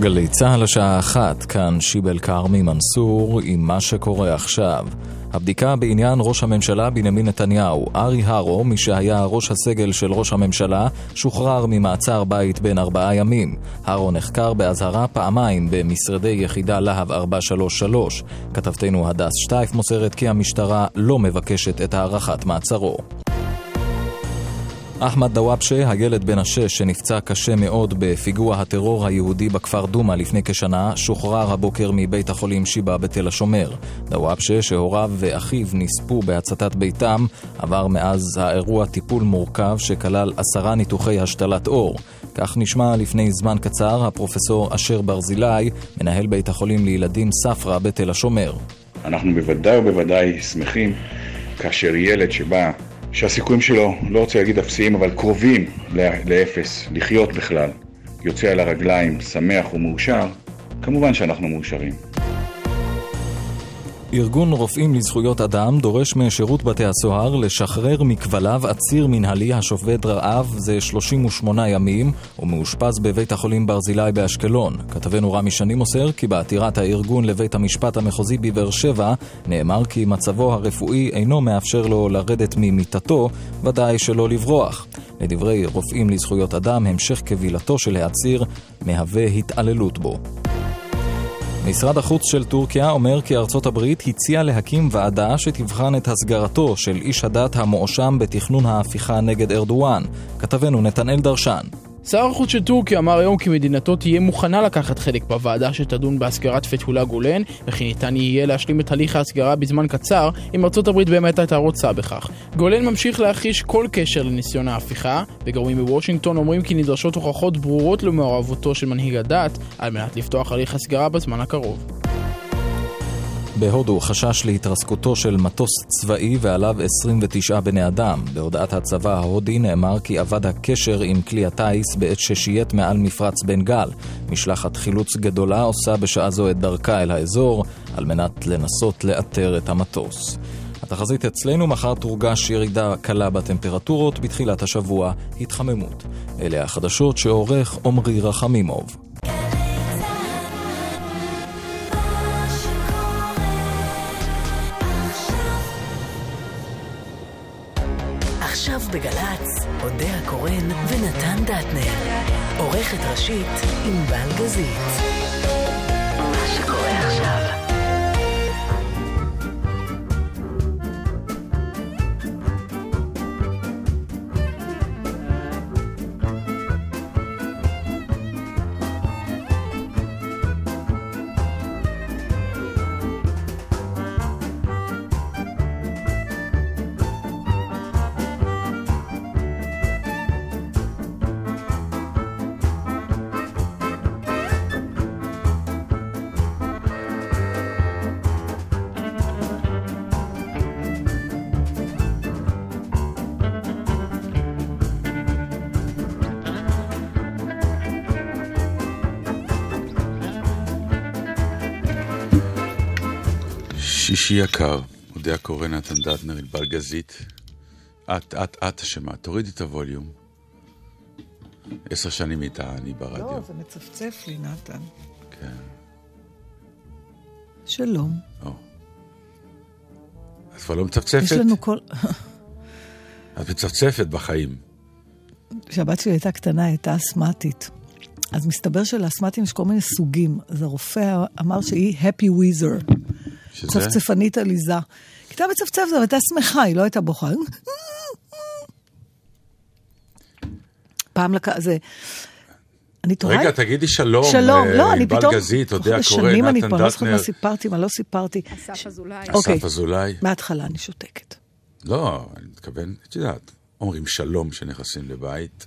גלי צה"ל השעה אחת, כאן שיבל כרמי מנסור עם מה שקורה עכשיו. הבדיקה בעניין ראש הממשלה בנימין נתניהו. ארי הרו, מי שהיה ראש הסגל של ראש הממשלה, שוחרר ממעצר בית בן ארבעה ימים. הרו נחקר באזהרה פעמיים במשרדי יחידה להב 433. כתבתנו הדס שטייף מוסרת כי המשטרה לא מבקשת את הארכת מעצרו. אחמד דוואבשה, הילד בן השש שנפצע קשה מאוד בפיגוע הטרור היהודי בכפר דומא לפני כשנה, שוחרר הבוקר מבית החולים שיבא בתל השומר. דוואבשה, שהוריו ואחיו נספו בהצתת ביתם, עבר מאז האירוע טיפול מורכב שכלל עשרה ניתוחי השתלת עור. כך נשמע לפני זמן קצר הפרופסור אשר ברזילי, מנהל בית החולים לילדים ספרא בתל השומר. אנחנו בוודאי ובוודאי שמחים כאשר ילד שבא שהסיכויים שלו, לא רוצה להגיד אפסיים, אבל קרובים לאפס, לחיות בכלל, יוצא על הרגליים, שמח ומאושר, כמובן שאנחנו מאושרים. ארגון רופאים לזכויות אדם דורש משירות בתי הסוהר לשחרר מכבליו עציר מנהלי השובת רעב זה 38 ימים ומאושפז בבית החולים ברזילי באשקלון. כתבנו רמי שני מוסר כי בעתירת הארגון לבית המשפט המחוזי בבאר שבע נאמר כי מצבו הרפואי אינו מאפשר לו לרדת ממיטתו, ודאי שלא לברוח. לדברי רופאים לזכויות אדם, המשך קבילתו של העציר מהווה התעללות בו. משרד החוץ של טורקיה אומר כי ארצות הברית הציעה להקים ועדה שתבחן את הסגרתו של איש הדת המואשם בתכנון ההפיכה נגד ארדואן. כתבנו נתנאל דרשן. שר החוץ של טורקיה אמר היום כי מדינתו תהיה מוכנה לקחת חלק בוועדה שתדון בהסגרת פתולה גולן, וכי ניתן יהיה להשלים את הליך ההסגרה בזמן קצר, אם ארצות הברית באמת הייתה רוצה בכך. גולן ממשיך להחיש כל קשר לניסיון ההפיכה, וגורמים בוושינגטון אומרים כי נדרשות הוכחות ברורות למעורבותו של מנהיג הדת, על מנת לפתוח הליך הסגרה בזמן הקרוב. בהודו חשש להתרסקותו של מטוס צבאי ועליו 29 בני אדם. בהודעת הצבא ההודי נאמר כי אבד הקשר עם כלי הטיס בעת ששייט מעל מפרץ בנגל. משלחת חילוץ גדולה עושה בשעה זו את דרכה אל האזור על מנת לנסות לאתר את המטוס. התחזית אצלנו מחר תורגש ירידה קלה בטמפרטורות, בתחילת השבוע התחממות. אלה החדשות שעורך עמרי רחמימוב. בגל"צ, אודה הקורן ונתן דטנר. עורכת ראשית עם בלגזית. שישי יקר, אודיה קורא נתן דטנר, ענבל גזית. את, את, את אשמה, תורידי את הווליום. עשר שנים איתה אני ברדיו. לא, זה מצפצף לי, נתן. כן. שלום. או. את כבר לא מצפצפת? יש לנו כל... את מצפצפת בחיים. כשהבת שלי הייתה קטנה, היא הייתה אסתמטית. אז מסתבר שלאסתמטים יש כל מיני סוגים. אז הרופא אמר שהיא happy wheezer. שזה? צפצפנית עליזה. הייתה מצפצפת, אבל הייתה שמחה, היא לא הייתה בוכה. פעם לקח... זה... אני תוהה... רגע, תגידי שלום. שלום, לא, אני ענבל פתאום... גזית, אודיה קורא, שנים אני נתן כבר לא זוכרת דטנר. מה סיפרתי, מה לא סיפרתי. אסף אזולאי. אוקיי. אסף אזולאי. מההתחלה אני שותקת. לא, אני מתכוון, את יודעת, אומרים שלום כשנכנסים לבית.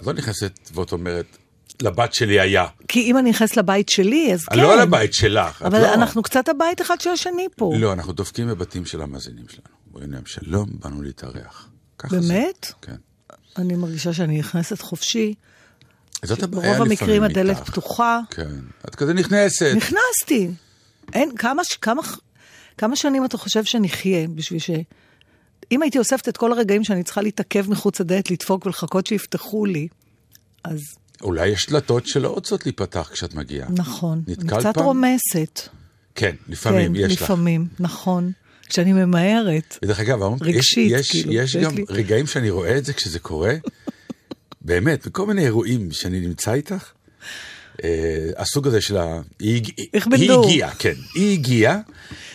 את לא נכנסת ואת אומרת, לבת שלי היה. כי אם אני נכנסת לבית שלי, אז כן. לא לבית שלך. את אבל לא. אנחנו קצת הבית אחד של השני פה. לא, אנחנו דופקים בבתים של המאזינים שלנו. אומרים להם, שלום, באנו להתארח. ככה זה. באמת? כן. אני מרגישה שאני נכנסת חופשי. זאת הבעיה ברוב לפעמים המקרים הדלת איתך. פתוחה. כן. את כזה נכנסת. נכנסתי. אין, כמה, כמה, כמה שנים אתה חושב שנחיה בשביל ש... אם הייתי אוספת את כל הרגעים שאני צריכה להתעכב מחוץ לדלת, לדפוק ולחכות שיפתחו לי, אז אולי יש דלתות שלא רוצות להיפתח כשאת מגיעה. נכון. נתקלת אני קצת פעם? רומסת. כן, לפעמים כן, יש לך. לפעמים, נכון. כשאני ממהרת. ודרך אגב, רגשית, יש, כאילו, יש יש גם לי- רגעים שאני רואה את זה כשזה קורה, באמת, בכל מיני אירועים שאני נמצא איתך, אה, הסוג הזה של ה... היא, היא. הגיעה, כן, היא הגיעה,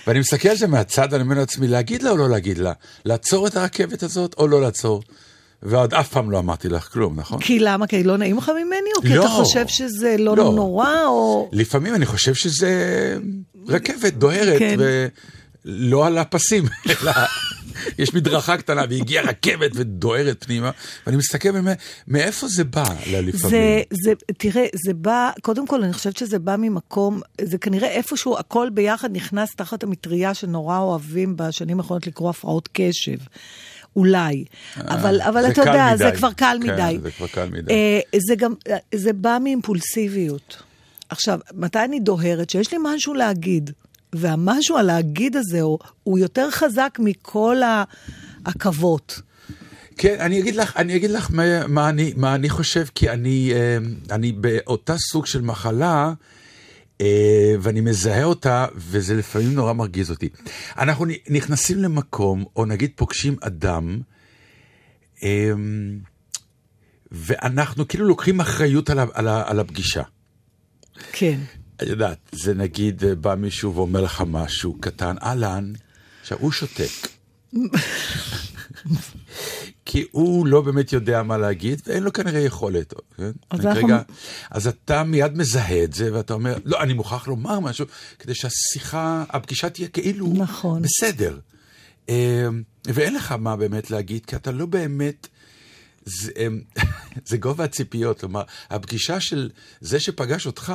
ואני מסתכל על זה מהצד, ואני אומר לעצמי, להגיד לה או לא להגיד לה? לעצור את הרכבת הזאת או לא לעצור? ועוד אף פעם לא אמרתי לך כלום, נכון? כי למה? כי לא נעים לך ממני? או כי לא. אתה חושב שזה לא, לא. נורא? או... לפעמים אני חושב שזה רכבת דוהרת, כן. ולא על הפסים, אלא יש מדרכה קטנה, והגיעה רכבת ודוהרת פנימה, ואני מסתכל באמת, מאיפה זה בא לפעמים? זה, זה, תראה, זה בא, קודם כל, אני חושבת שזה בא ממקום, זה כנראה איפשהו הכל ביחד נכנס תחת המטריה שנורא אוהבים בשנים האחרונות לקרוא הפרעות קשב. אולי. אבל, אבל אה, זה אתה יודע, מדי. זה כבר קל כן, מדי. זה כבר קל מדי. אה, זה גם, זה בא מאימפולסיביות. עכשיו, מתי אני דוהרת? שיש לי משהו להגיד, והמשהו הלהגיד הזה הוא, הוא יותר חזק מכל העכבות. כן, אני אגיד לך, אני אגיד לך מה, מה, אני, מה אני חושב, כי אני, אה, אני באותה סוג של מחלה, אה, ואני מזהה אותה, וזה לפעמים נורא מרגיז אותי. אנחנו נכנסים למקום, או נגיד פוגשים אדם, אה, ואנחנו כאילו לוקחים אחריות על, על, על הפגישה. כן. את יודעת, זה נגיד אה, בא מישהו ואומר לך משהו קטן, אהלן, עכשיו הוא שותק. כי הוא לא באמת יודע מה להגיד, ואין לו כנראה יכולת. כן? אז אנחנו- רגע, אז אתה מיד מזהה את זה, ואתה אומר, לא, אני מוכרח לומר משהו, כדי שהשיחה, הפגישה תהיה כאילו נכון. בסדר. אה, ואין לך מה באמת להגיד, כי אתה לא באמת... זה, אמ, זה גובה הציפיות, כלומר, הפגישה של זה שפגש אותך,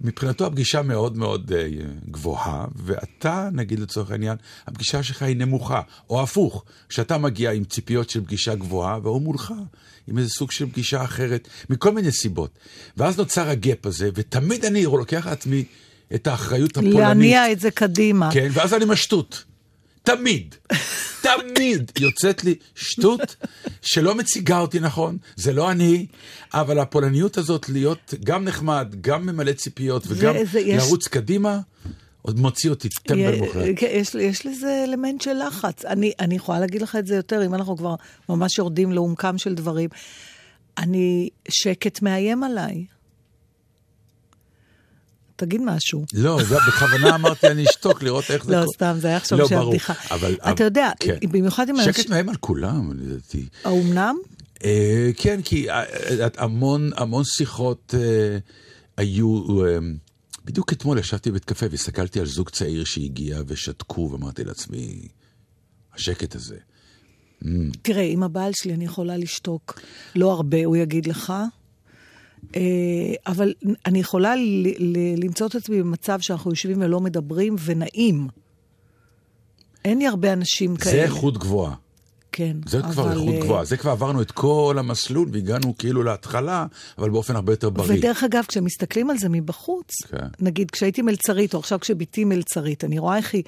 מבחינתו הפגישה מאוד מאוד אה, גבוהה, ואתה, נגיד לצורך העניין, הפגישה שלך היא נמוכה, או הפוך, שאתה מגיע עם ציפיות של פגישה גבוהה, והוא מולך עם איזה סוג של פגישה אחרת, מכל מיני סיבות. ואז נוצר הגאפ הזה, ותמיד אני לוקח לעצמי את האחריות הפולנית. להניע את זה קדימה. כן, ואז אני משטות. תמיד, תמיד יוצאת לי שטות שלא מציגה אותי נכון, זה לא אני, אבל הפולניות הזאת להיות גם נחמד, גם ממלא ציפיות וגם זה- יש- לרוץ קדימה, עוד מוציא אותי טמבל מוחלט. כן, יש, יש לזה אלמנט של לחץ. אני, אני יכולה להגיד לך את זה יותר, אם אנחנו כבר ממש יורדים לעומקם של דברים. אני, שקט מאיים עליי. תגיד משהו. לא, זה בכוונה אמרתי אני אשתוק לראות איך זה לא. סתם, זה היה עכשיו לא, של. הבדיחה. אתה יודע, כן. במיוחד עם שקט. מאיים על כולם, לדעתי. האומנם? אה, כן, כי אה, אה, המון, המון שיחות היו... בדיוק אתמול ישבתי בבית קפה והסתכלתי על זוג צעיר שהגיע ושתקו, ואמרתי לעצמי, השקט הזה. תראה, עם הבעל שלי אני יכולה לשתוק. לא הרבה, הוא יגיד לך. אה, אבל אני יכולה למצוא את עצמי במצב שאנחנו יושבים ולא מדברים, ונעים. אין לי הרבה אנשים כאלה. זה איכות גבוהה. כן. זה כבר אבל, איכות אה, גבוהה. זה כבר עברנו את כל המסלול והגענו כאילו להתחלה, אבל באופן הרבה יותר בריא. ודרך אגב, כשמסתכלים על זה מבחוץ, כן. נגיד כשהייתי מלצרית, או עכשיו כשבתי מלצרית, אני רואה איך היא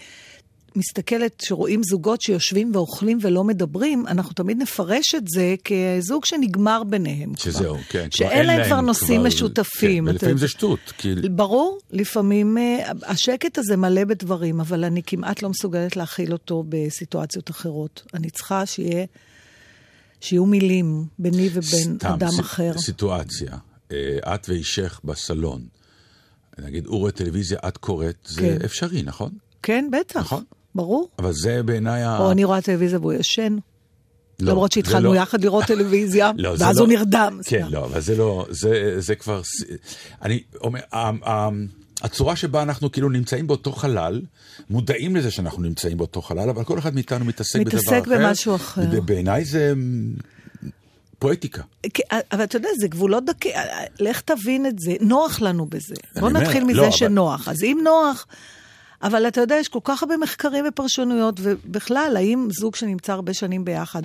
מסתכלת, שרואים זוגות שיושבים ואוכלים ולא מדברים, אנחנו תמיד נפרש את זה כזוג שנגמר ביניהם כבר. שזהו, כן. כבר שאין אין להם כבר נושאים כבר- משותפים. כן, ולפעמים. זה שטות. כי... ברור, לפעמים אה, השקט הזה מלא בדברים, אבל אני כמעט לא מסוגלת להכיל אותו בסיטואציות אחרות. אני צריכה שיהיה, שיהיו מילים ביני ובין סתם, אדם ס- אחר. סיטואציה, אה, את ואישך בסלון, נגיד הוא רואה טלוויזיה, את קוראת, זה כן. אפשרי, נכון? כן, בטח, נכון. ברור. אבל זה בעיניי ה... או אני רואה טלוויזיה והוא ישן. לא, למרות שהתחלנו לא- יחד לראות טלוויזיה, לא, ואז לא- הוא נרדם. כן, סתם. לא, אבל זה לא, זה, זה כבר, אני אומר, הצורה שבה אנחנו כאילו נמצאים באותו חלל, מודעים לזה שאנחנו נמצאים באותו חלל, אבל כל אחד מאיתנו מתעסק בדבר אחר. מתעסק במשהו אחר. ובעיניי זה פואטיקה. אבל אתה יודע, זה גבולות דקי... לך תבין את זה, נוח לנו בזה. בוא אומר, נתחיל לא, מזה אבל- שנוח. אז אם נוח... אבל אתה יודע, יש כל כך הרבה מחקרים ופרשנויות, ובכלל, האם זוג שנמצא הרבה שנים ביחד,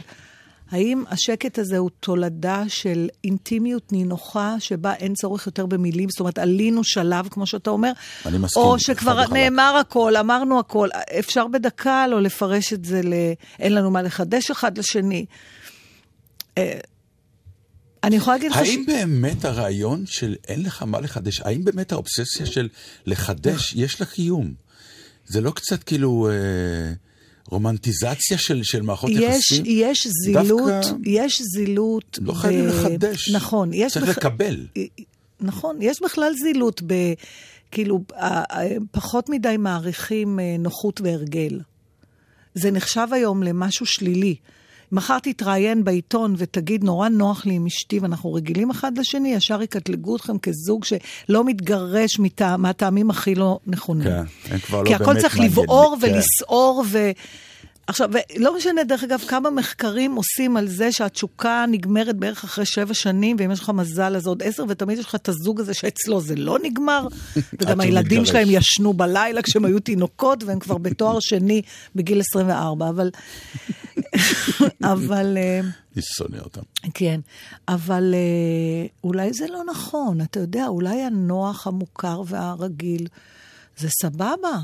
האם השקט הזה הוא תולדה של אינטימיות נינוחה, שבה אין צורך יותר במילים? זאת אומרת, עלינו שלב, כמו שאתה אומר? אני מסכים, או שכבר. נאמר הכל, אמרנו הכל. אפשר בדקה לא לפרש את זה ל... אין לנו מה לחדש אחד לשני. אה, אני יכולה להגיד לך... האם באמת הרעיון של אין לך מה לחדש, האם באמת האובססיה של לחדש, יש לה קיום? זה לא קצת כאילו אה, רומנטיזציה של, של מערכות יש, יחסים? יש זילות, דווקא יש זילות. לא חייבים לחדש. נכון. יש צריך לקבל. נכון, יש בכלל זילות ב... כאילו, ה- ה- פחות מדי מעריכים אה, נוחות והרגל. זה נחשב היום למשהו שלילי. מחר תתראיין בעיתון ותגיד, נורא נוח לי עם אשתי ואנחנו רגילים אחד לשני, ישר יקטלגו אתכם כזוג שלא מתגרש מטעם, מהטעמים הכי לא נכונים. כן, הם כבר לא כי הכל באמת צריך מעניינים. לבעור כן. ולסעור ו... עכשיו, לא משנה, דרך אגב, כמה מחקרים עושים על זה שהתשוקה נגמרת בערך אחרי שבע שנים, ואם יש לך מזל אז עוד עשר, ותמיד יש לך את הזוג הזה שאצלו זה לא נגמר, וגם הילדים. שלהם ישנו בלילה כשהם היו תינוקות, והם כבר בתואר שני בגיל 24, אבל... אבל... אה, אני שונא אותם. כן, אבל אה, אולי זה לא נכון, אתה יודע, אולי הנוח, המוכר והרגיל, זה סבבה.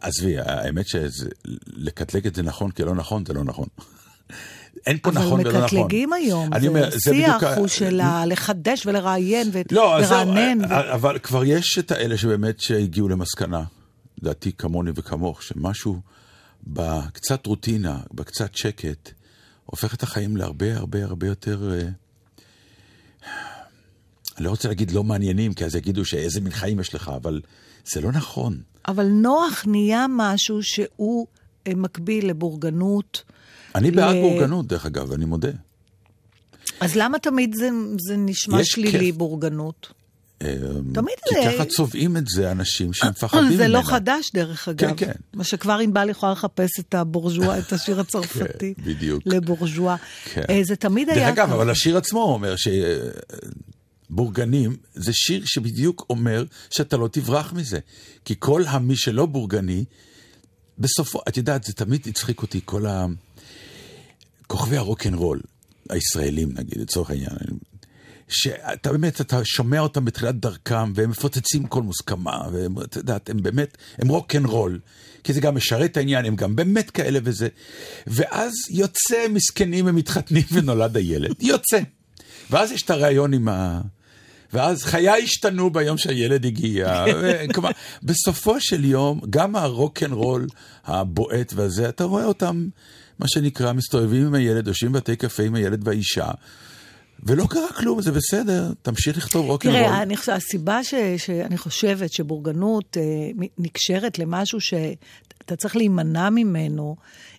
עזבי, האמת שלקטלג את זה נכון כלא נכון, זה לא נכון. אין פה אבל נכון ולא נכון. מקטלגים היום, אני זה אומר, זה שיח בדיוק הוא של לחדש ולראיין לא, אז זהו, ולרענן. ו- אבל כבר יש את האלה שבאמת שהגיעו למסקנה, לדעתי כמוני וכמוך, שמשהו בקצת רוטינה, בקצת שקט, הופך את החיים להרבה הרבה הרבה יותר... אה, אני לא רוצה להגיד לא מעניינים, כי אז יגידו שאיזה מין חיים יש לך, אבל זה לא נכון. אבל נוח נהיה משהו שהוא אה, מקביל לבורגנות. אני בעד ל- בורגנות, דרך אגב, אני מודה. אז למה תמיד זה, זה נשמע שלילי, כיף. בורגנות? אה, תמיד כי זה- ככה צובעים את זה אנשים שמפחדים ממנה. זה לא חדש, דרך אגב. כן, כן. מה שכבר ענבל יכולה לחפש את הבורז'ואה, את השיר הצרפתי. כן, בדיוק. לבורז'ואה. כן. אה, זה תמיד היה דרך אגב. אבל השיר עצמו אומר שבורגנים זה שיר שבדיוק אומר שאתה לא תברח מזה. כי כל המי שלא בורגני, בסופו, את יודעת, זה תמיד הצחיק אותי, כל ה... כוכבי הרוקנרול, הישראלים נגיד, לצורך העניין, שאתה באמת, אתה שומע אותם בתחילת דרכם, והם מפוצצים כל מוסכמה, והם, את יודעת, הם באמת, הם רוקנרול, כי זה גם משרת את העניין, הם גם באמת כאלה וזה. ואז יוצא מסכנים ומתחתנים ונולד הילד, יוצא. ואז יש את הריאיון עם ה... ואז חיי השתנו ביום שהילד הגיע. כלומר, בסופו של יום, גם הרוקנרול הבועט והזה, אתה רואה אותם, מה שנקרא, מסתובבים עם הילד, יושבים בבתי קפה עם הילד והאישה, ולא קרה כלום, זה בסדר, תמשיך לכתוב רוקנרול. תראה, אני הסיבה ש, שאני חושבת שבורגנות אה, נקשרת למשהו שאתה צריך להימנע ממנו,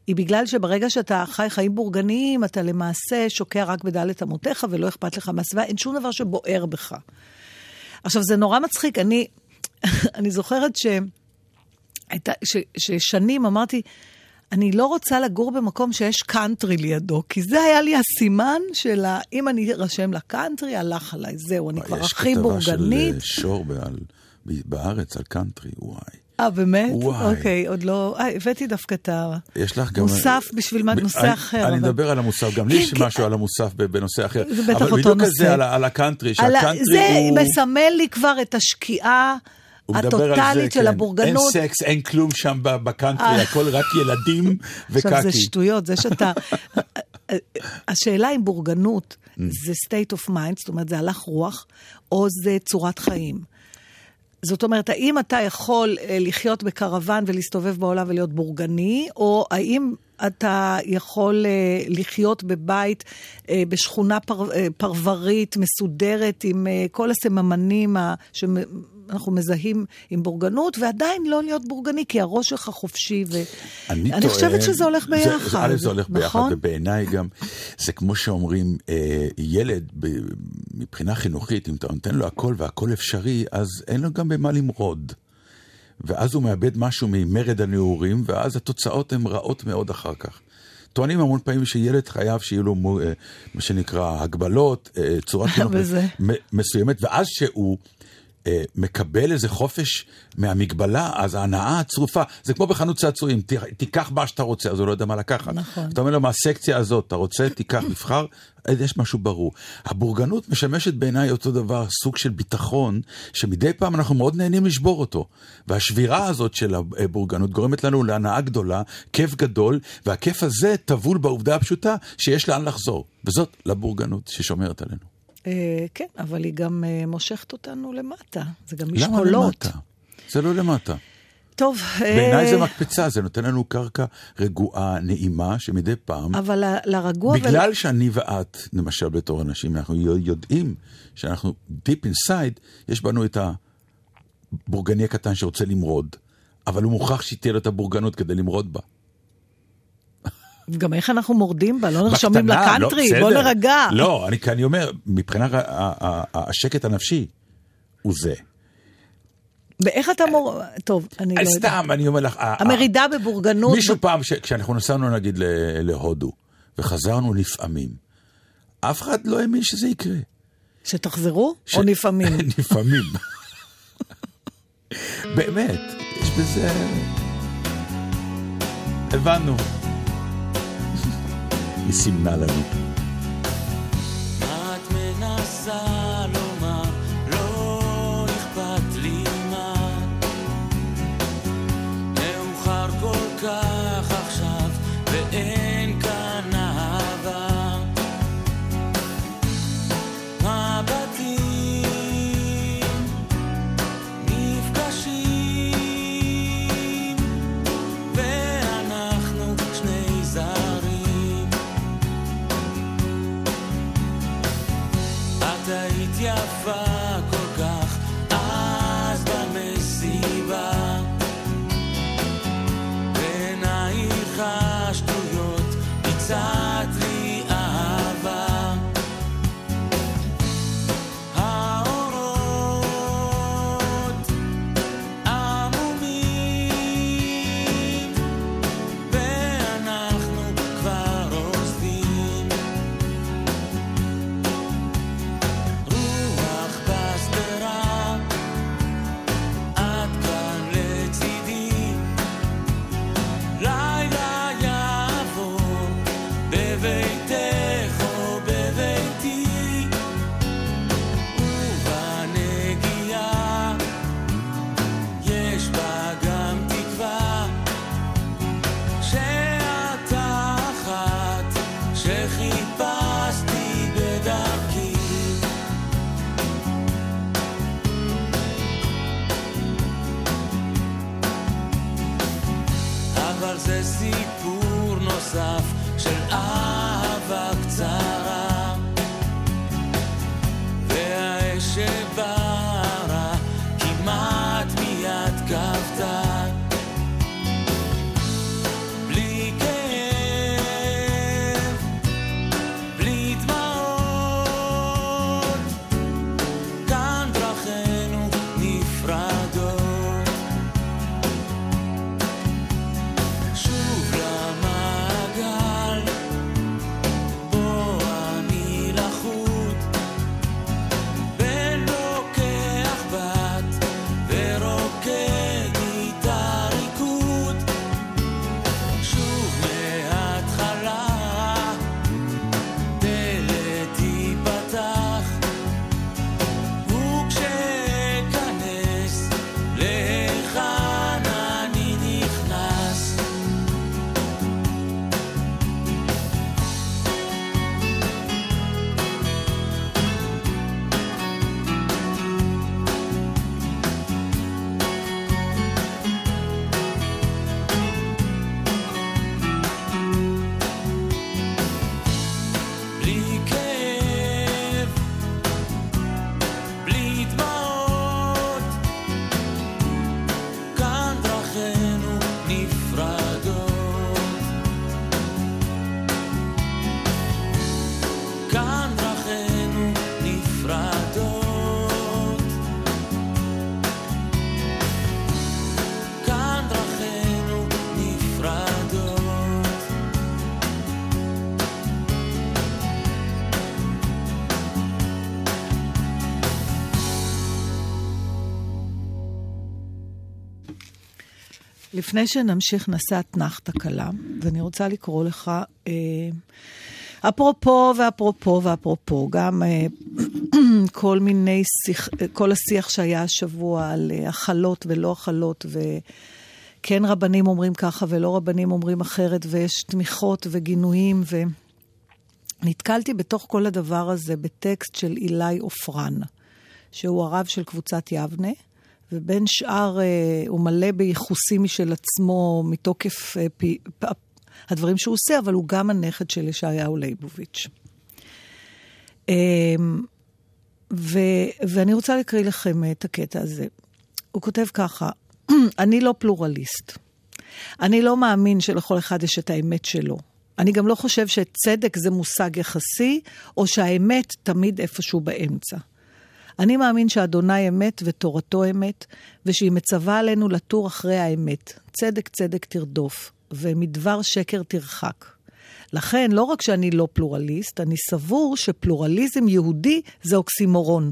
היא בגלל שברגע שאתה חי חיים בורגניים, אתה למעשה שוקע רק בדלת אמותיך ולא אכפת לך מהסביבה, אין שום דבר שבוער בך. עכשיו, זה נורא מצחיק, אני, אני זוכרת ש, הייתה, ש, ששנים אמרתי, אני לא רוצה לגור במקום שיש קאנטרי לידו, כי זה היה לי הסימן של ה... אם אני ארשם לקאנטרי, הלך עליי, זהו, אני כבר הכי בורגנית. יש כתבה של אה, שור בעל, בארץ על קאנטרי, וואי. אה, באמת? וואי. אוקיי, עוד לא... אה, הבאתי דווקא את יש לך גם... המוסף בשביל מה- נושא אחר. אני אבל- מדבר על המוסף, גם לי כן, יש כן. משהו על המוסף בנושא אחר. זה בטח אבל אותו בדיוק נושא. על ה- על הקאנטרי, על ה- שהקאנטרי זה הוא... מסמל לי כבר את השקיעה הטוטלית של כן. הבורגנות. אין סקס, אין כלום שם בקאנטרי, אה. הכל רק ילדים עכשיו, זה וקקי. שטויות, זה שאתה... השאלה אם בורגנות Mm. זה state of mind, זאת אומרת, זה הלך רוח, או זה צורת חיים. זאת אומרת, האם אתה יכול אה, לחיות בקרוון ולהסתובב בעולם ולהיות בורגני, או האם אתה יכול אה, לחיות בבית, אה, בשכונה פר, אה, פרברית, מסודרת, עם אה, כל הסממנים ה- שאנחנו מזהים עם בורגנות, ועדיין לא להיות בורגני, כי הראש שלך חופשי. ו... אני אני טוען- חושבת שזה הולך זה- ביחד. זה- א', זה הולך ביחד, נכון? ובעיניי גם, זה כמו שאומרים, אה, ילד, ב- מבחינה חינוכית, אם אתה נותן לו הכל והכל אפשרי, אז אין לו גם במה למרוד. ואז הוא מאבד משהו ממרד הנעורים, ואז התוצאות הן רעות מאוד אחר כך. טוענים המון פעמים שילד חייב שיהיו לו אה, מה שנקרא הגבלות, אה, צורת חינוך מסוימת, ואז שהוא מקבל איזה חופש מהמגבלה, אז ההנאה הצרופה, זה כמו בחנות צעצועים, תיקח מה שאתה רוצה, אז הוא לא יודע מה לקחת. נכון. אתה אומר לו, מהסקציה הזאת, אתה רוצה, תיקח, נבחר, אז יש משהו ברור. הבורגנות משמשת בעיניי אותו דבר, סוג של ביטחון, שמדי פעם אנחנו מאוד נהנים לשבור אותו. והשבירה הזאת של הבורגנות גורמת לנו להנאה גדולה, כיף גדול, והכיף הזה טבול בעובדה הפשוטה שיש לאן לחזור. וזאת לבורגנות ששומרת עלינו. אה, כן, אבל היא גם אה, מושכת אותנו למטה. זה גם למה משקולות. למטה? זה לא למטה. טוב, בעיניי זה אה, מקפצה, זה נותן לנו קרקע רגועה, נעימה, שמדי פעם, אבל לרגוע... ול- בגלל שאני ואת, למשל בתור אנשים, אנחנו יודעים שאנחנו deep inside, יש בנו את הבורגני הקטן שרוצה למרוד, אבל הוא מוכרח שתהיה לו את הבורגנות כדי למרוד בה. גם איך אנחנו מורדים בה, לא נרשמים לא, לקאנטרי, בוא בסדר. נרגע. לא, אני, אני אומר, מבחינת השקט הנפשי, הוא זה. ואיך אתה מור... טוב, אני לא יודעת. סתם, אני אומר לך, המרידה בבורגנות... מישהו פעם, כשאנחנו נסענו נגיד להודו, וחזרנו לפעמים, אף אחד לא האמין שזה יקרה. שתחזרו? או לפעמים? לפעמים. באמת, יש בזה... הבנו. היא סימנה לנו. לפני שנמשיך נעשה אתנחתא קלה, ואני רוצה לקרוא לך, אה, אפרופו ואפרופו ואפרופו, גם אה, כל מיני שיח, כל השיח שהיה השבוע על אה, הכלות ולא הכלות, וכן רבנים אומרים ככה ולא רבנים אומרים אחרת, ויש תמיכות וגינויים, ונתקלתי בתוך כל הדבר הזה בטקסט של אילי עופרן, שהוא הרב של קבוצת יבנה. ובין שאר, אה, הוא מלא בייחוסים משל עצמו מתוקף אה, פי, פ, הדברים שהוא עושה, אבל הוא גם הנכד של ישעיהו ליבוביץ'. אה, ו, ואני רוצה להקריא לכם אה, את הקטע הזה. הוא כותב ככה, אני לא פלורליסט. אני לא מאמין שלכל אחד יש את האמת שלו. אני גם לא חושב שצדק זה מושג יחסי, או שהאמת תמיד איפשהו באמצע. אני מאמין שאדוני אמת ותורתו אמת, ושהיא מצווה עלינו לתור אחרי האמת. צדק צדק תרדוף, ומדבר שקר תרחק. לכן, לא רק שאני לא פלורליסט, אני סבור שפלורליזם יהודי זה אוקסימורון.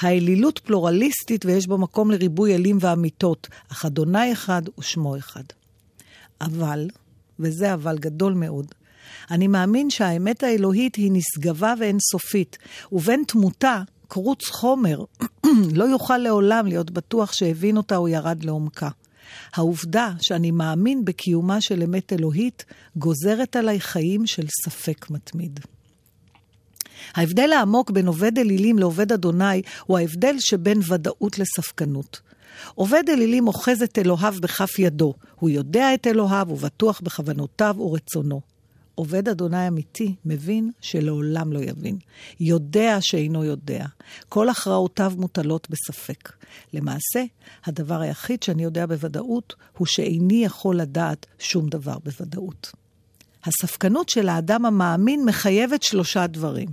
האלילות פלורליסטית ויש בה מקום לריבוי אלים ואמיתות, אך אדוני אחד ושמו אחד. אבל, וזה אבל גדול מאוד, אני מאמין שהאמת האלוהית היא נשגבה ואינסופית, ובין תמותה, קרוץ חומר, לא יוכל לעולם להיות בטוח שהבין אותה או ירד לעומקה. העובדה שאני מאמין בקיומה של אמת אלוהית גוזרת עליי חיים של ספק מתמיד. ההבדל העמוק בין עובד אלילים לעובד אדוני הוא ההבדל שבין ודאות לספקנות. עובד אלילים אוחז את אלוהיו בכף ידו, הוא יודע את אלוהיו, הוא בטוח בכוונותיו ורצונו. עובד אדוני אמיתי מבין שלעולם לא יבין. יודע שאינו יודע. כל הכרעותיו מוטלות בספק. למעשה, הדבר היחיד שאני יודע בוודאות הוא שאיני יכול לדעת שום דבר בוודאות. הספקנות של האדם המאמין מחייבת שלושה דברים.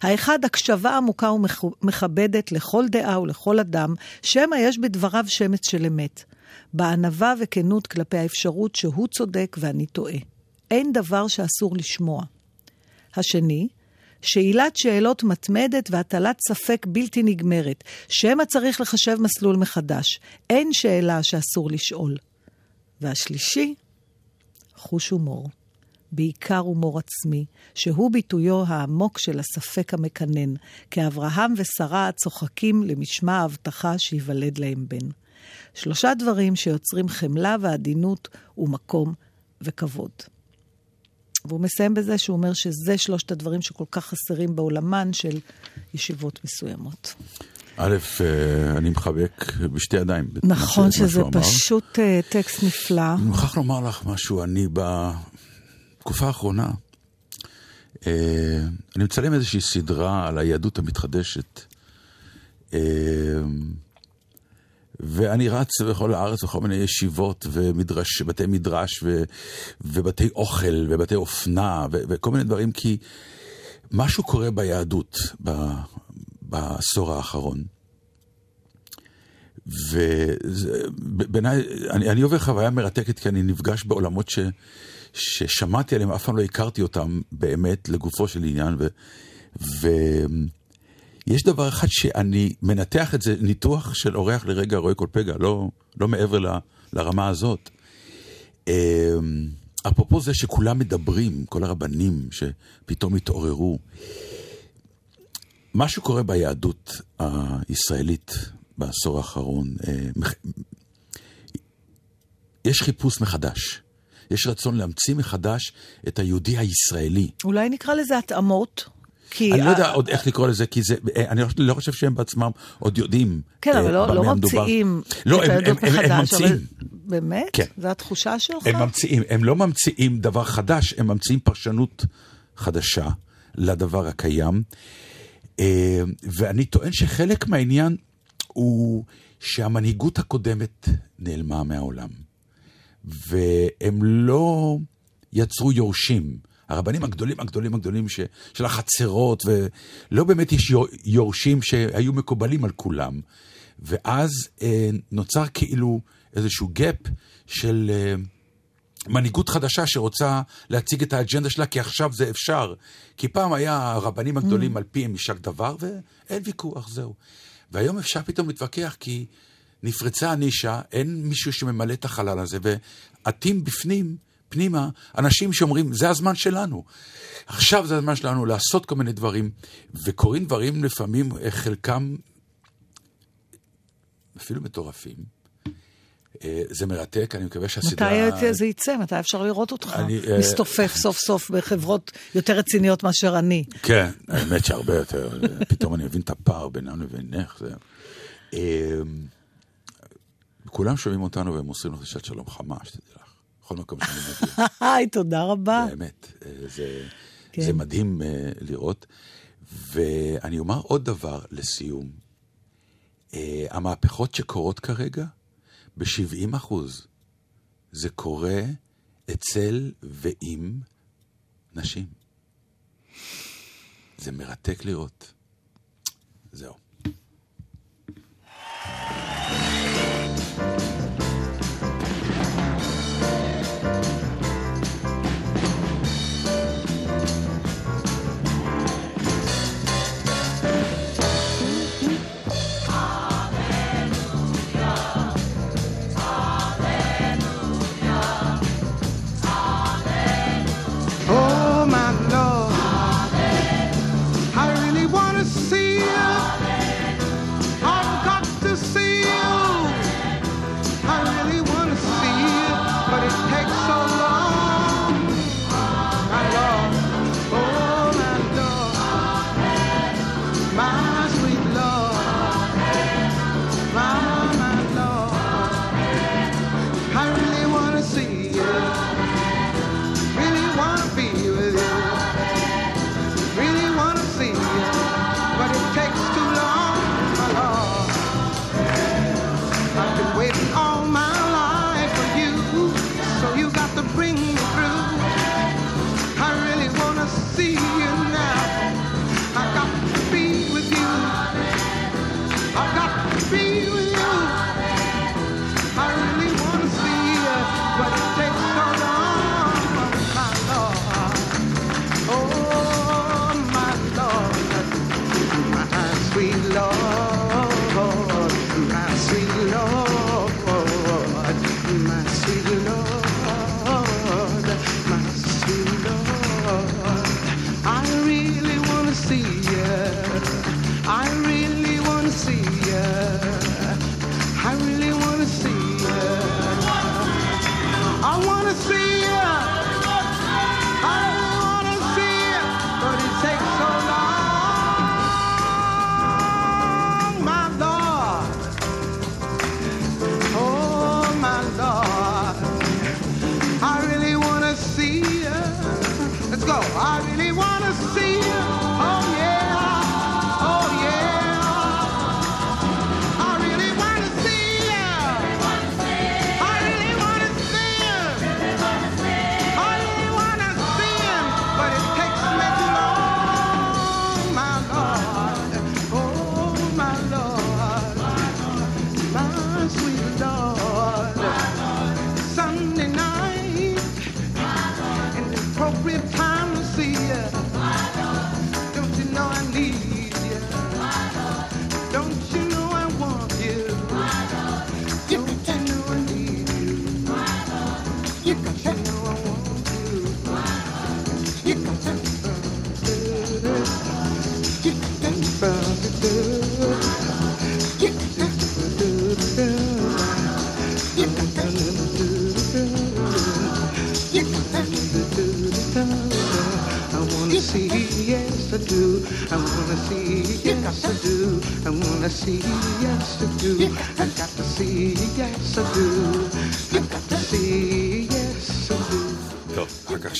האחד, הקשבה עמוקה ומכבדת לכל דעה ולכל אדם, שמא יש בדבריו שמץ של אמת. בענווה וכנות כלפי האפשרות שהוא צודק ואני טועה. אין דבר שאסור לשמוע. השני, שאלת שאלות מתמדת והטלת ספק בלתי נגמרת, שמא צריך לחשב מסלול מחדש. אין שאלה שאסור לשאול. והשלישי, חוש הומור. בעיקר הומור עצמי, שהוא ביטויו העמוק של הספק המקנן, כאברהם ושרה צוחקים למשמע ההבטחה שייוולד להם בן. שלושה דברים שיוצרים חמלה ועדינות ומקום וכבוד. והוא מסיים בזה שהוא אומר שזה שלושת הדברים שכל כך חסרים בעולמן של ישיבות מסוימות. א', אה, אני מחבק בשתי ידיים. נכון שזה. פשוט אה, טקסט נפלא. אני מוכרח לומר לך משהו, אני בתקופה האחרונה, אה, אני מצלם איזושהי סדרה על היהדות המתחדשת. ואני רץ בכל הארץ בכל מיני ישיבות ומדרש, בתי מדרש ו, ובתי אוכל ובתי אופנה ו, וכל מיני דברים, כי משהו קורה ביהדות ב, בעשור האחרון. ובעיניי, אני, עובר חוויה מרתקת כי אני נפגש בעולמות ש, ששמעתי עליהם, אף פעם לא הכרתי אותם באמת לגופו של עניין. ו, ויש דבר אחד שאני מנתח את זה, ניתוח של אורח לרגע רואה כל פגע, לא, לא מעבר ל, לרמה הזאת. אמ, אפרופו זה שכולם מדברים, כל הרבנים שפתאום התעוררו. משהו קורה ביהדות הישראלית בעשור האחרון. אה, יש חיפוש מחדש. יש רצון להמציא מחדש את היהודי הישראלי. אולי נקרא לזה התאמות, כי... אני לא ה- יודע עוד איך לקרוא לזה, כי זה, אה, אני לא- לא חושב שהם בעצמם עוד יודעים. כן, אה, אבל לא, לא. ממציאים לא, את הם- היהדות הם- הם- הם מחדש, אבל ממציאים. באמת? כן. זו התחושה שלך? הם ממציאים, הם לא ממציאים דבר חדש, הם ממציאים פרשנות חדשה לדבר הקיים. אה, ואני טוען שחלק מהעניין הוא שהמנהיגות הקודמת נעלמה מהעולם. והם לא יצרו יורשים. הרבנים הגדולים הגדולים הגדולים ש, של החצרות, ולא באמת יש יורשים שהיו מקובלים על כולם. ואז אה, נוצר כאילו איזשהו gap של אה, מנהיגות חדשה שרוצה להציג את האג'נדה שלה, כי עכשיו זה אפשר. כי פעם היה הרבנים הגדולים mm. על פיהם יישק דבר, ואין ויכוח, זהו. והיום אפשר פתאום להתווכח, כי נפרצה הנישה, אין מישהו שממלא את החלל הזה, ועטים בפנים פנימה אנשים שאומרים, זה הזמן שלנו. עכשיו זה הזמן שלנו לעשות כל מיני דברים, וקורים דברים לפעמים, אה, חלקם אפילו מטורפים. אה, זה מרתק, אני מקווה שהסדרה... מתי זה יצא? מתי אפשר לראות אותך? אני, אה, מסתופף סוף סוף בחברות יותר רציניות מאשר אני. כן, האמת שהרבה יותר. פתאום אני מבין את הפער בינינו לבינך. זה... כולם שומעים אותנו והם מוסרים לך לשעת שלום חמה, שתדעי בכל מקום שאני מגיע. היי, תודה רבה. באמת, אה, זה, כן. זה מדהים אה, לראות. ואני אומר עוד דבר לסיום. אה, המהפכות שקורות כרגע, ב-70 אחוז, זה קורה אצל ועם נשים. זה מרתק לראות. זהו.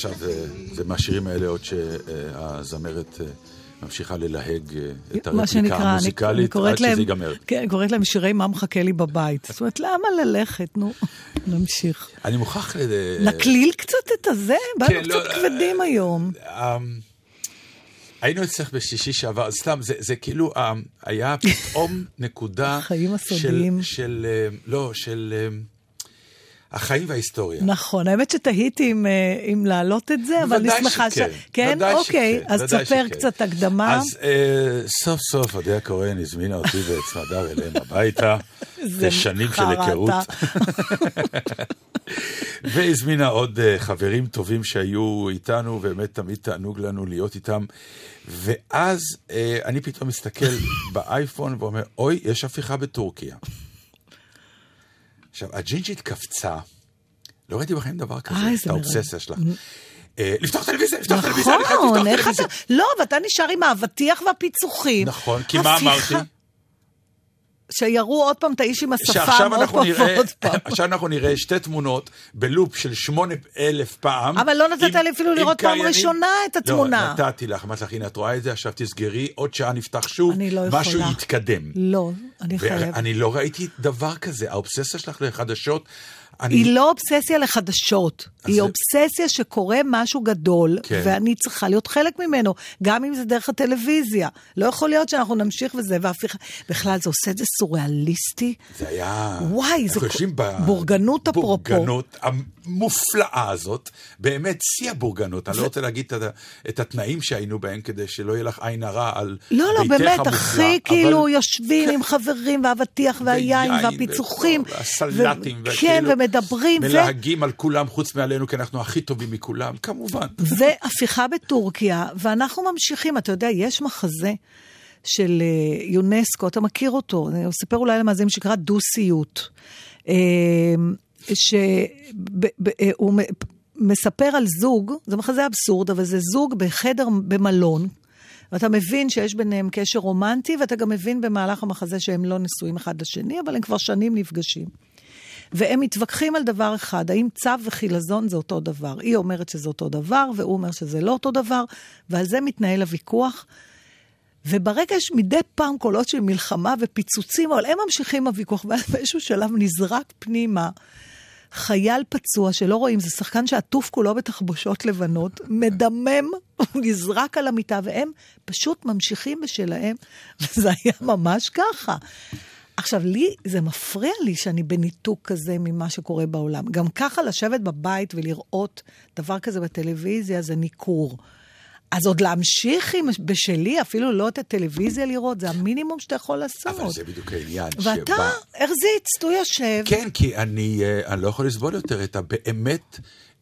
עכשיו אה, זה מהשירים האלה עוד שהזמרת אה, ממשיכה ללהג אה, את הרפליקה המוזיקלית אני, אני עד שזה ייגמר. כן, אני קוראת להם שירי מה מחכה לי בבית. זאת אומרת, למה ללכת? נו, נמשיך. אני מוכרח... ל... נקליל קצת את הזה? כן, באנו לא, קצת כבדים uh, היום. Uh, um, היינו אצלך בשישי שעבר, סתם, זה, זה כאילו, אמ, היה פתאום נקודה... החיים הסודיים. של, של, לא, של... החיים וההיסטוריה. נכון, האמת שתהיתי אם, אה, אם להעלות את זה, אבל אני ודאי שמחה שכן, כן? ודאי אוקיי, שכן, אז ודאי תספר שכן. קצת הקדמה. אז אה, סוף סוף אודיה הכהן הזמינה אותי ואת סמדר אליהם הביתה. זה זה שנים של היכרות. והזמינה עוד אה, חברים טובים שהיו איתנו, באמת תמיד תענוג לנו להיות איתם. ואז אה, אני פתאום מסתכל באייפון ואומר, אוי, יש הפיכה בטורקיה. עכשיו, הג'ינג'ית קפצה, לא ראיתי בחיים דבר כזה, אה, את האובססיה שלך. אה, לפתוח טלוויזיה, לפתוח טלוויזיה, אני חייב נכון, לפתוח איך אתה... טלוויזיה. לא, ואתה נשאר עם האבטיח והפיצוחים. נכון, כי מה אמרתי? שיראו עוד פעם את האיש עם השפם עוד פעם נראה, ועוד פעם. עכשיו אנחנו נראה שתי תמונות בלופ של שמונה אלף פעם. אבל לא נתת עם- לי אפילו לראות פעם. ראשונה את התמונה. לא, נתתי לך, אמרתי לך, הנה, את רואה את זה, עכשיו תסגרי, עוד שעה נפתח שוב, אני לא. משהו יתקדם. לא, אני חייבת. ואני לא ראיתי דבר כזה, האובססיה שלך לחדשות, אני... היא לא אובססיה לחדשות, היא זה- אובססיה שקורה משהו גדול, כן. ואני צריכה להיות חלק ממנו, גם אם זה דרך הטלוויזיה. לא יכול להיות שאנחנו נמשיך וזה, והפיכה... בכלל, זה עושה את זה סוריאליסטי. זה היה... וואי, זה ב... בורגנות אפרופו. בורגנות המופלאה הזאת, באמת שיא הבורגנות. אני לא רוצה להגיד את את התנאים שהיינו בהם, כדי שלא יהיה לך עין הרע על לא, לא, ביתך באמת, המופלא, הכי אבל- כאילו יושבים עם חברים, והאבטיח והיין והפיצוחים. וכל הסלטים, ו- וכאילו כן, ומדברים. ו- מלהגים על כולם חוץ מעלינו, כי אנחנו הכי טובים מכולם, כמובן. והפיכה בטורקיה, ואנחנו ממשיכים. אתה יודע, יש מחזה של אה, יונסקו, אתה מכיר אותו, אני אספר אולי למאזינים שנקרא דו-סיוט. שהוא מספר על זוג, זה מחזה אבסורד, אבל זה זוג בחדר במלון. ואתה מבין שיש ביניהם קשר רומנטי, ואתה גם מבין במהלך המחזה שהם לא נשואים אחד לשני, אבל הם כבר שנים נפגשים. והם מתווכחים על דבר אחד, האם צו וחילזון זה אותו דבר. היא אומרת שזה אותו דבר, והוא אומר שזה לא אותו דבר, ועל זה מתנהל הוויכוח. וברגע יש מדי פעם קולות של מלחמה ופיצוצים, אבל הם ממשיכים הוויכוח, ואז באיזשהו שלב נזרק פנימה חייל פצוע שלא רואים, זה שחקן שעטוף כולו בתחבושות לבנות, מדמם, נזרק על המיטה, והם פשוט ממשיכים בשלהם, וזה היה ממש ככה. עכשיו, לי, זה מפריע לי שאני בניתוק כזה ממה שקורה בעולם. גם ככה לשבת בבית ולראות דבר כזה בטלוויזיה זה ניכור. אז עוד להמשיך עם בשלי, אפילו לא את הטלוויזיה לראות, זה המינימום שאתה יכול לעשות. אבל זה בדיוק העניין. ואתה, שבא- הרזיץ, הוא יושב. כן, כי אני, אה, אני לא יכול לסבול יותר את הבאמת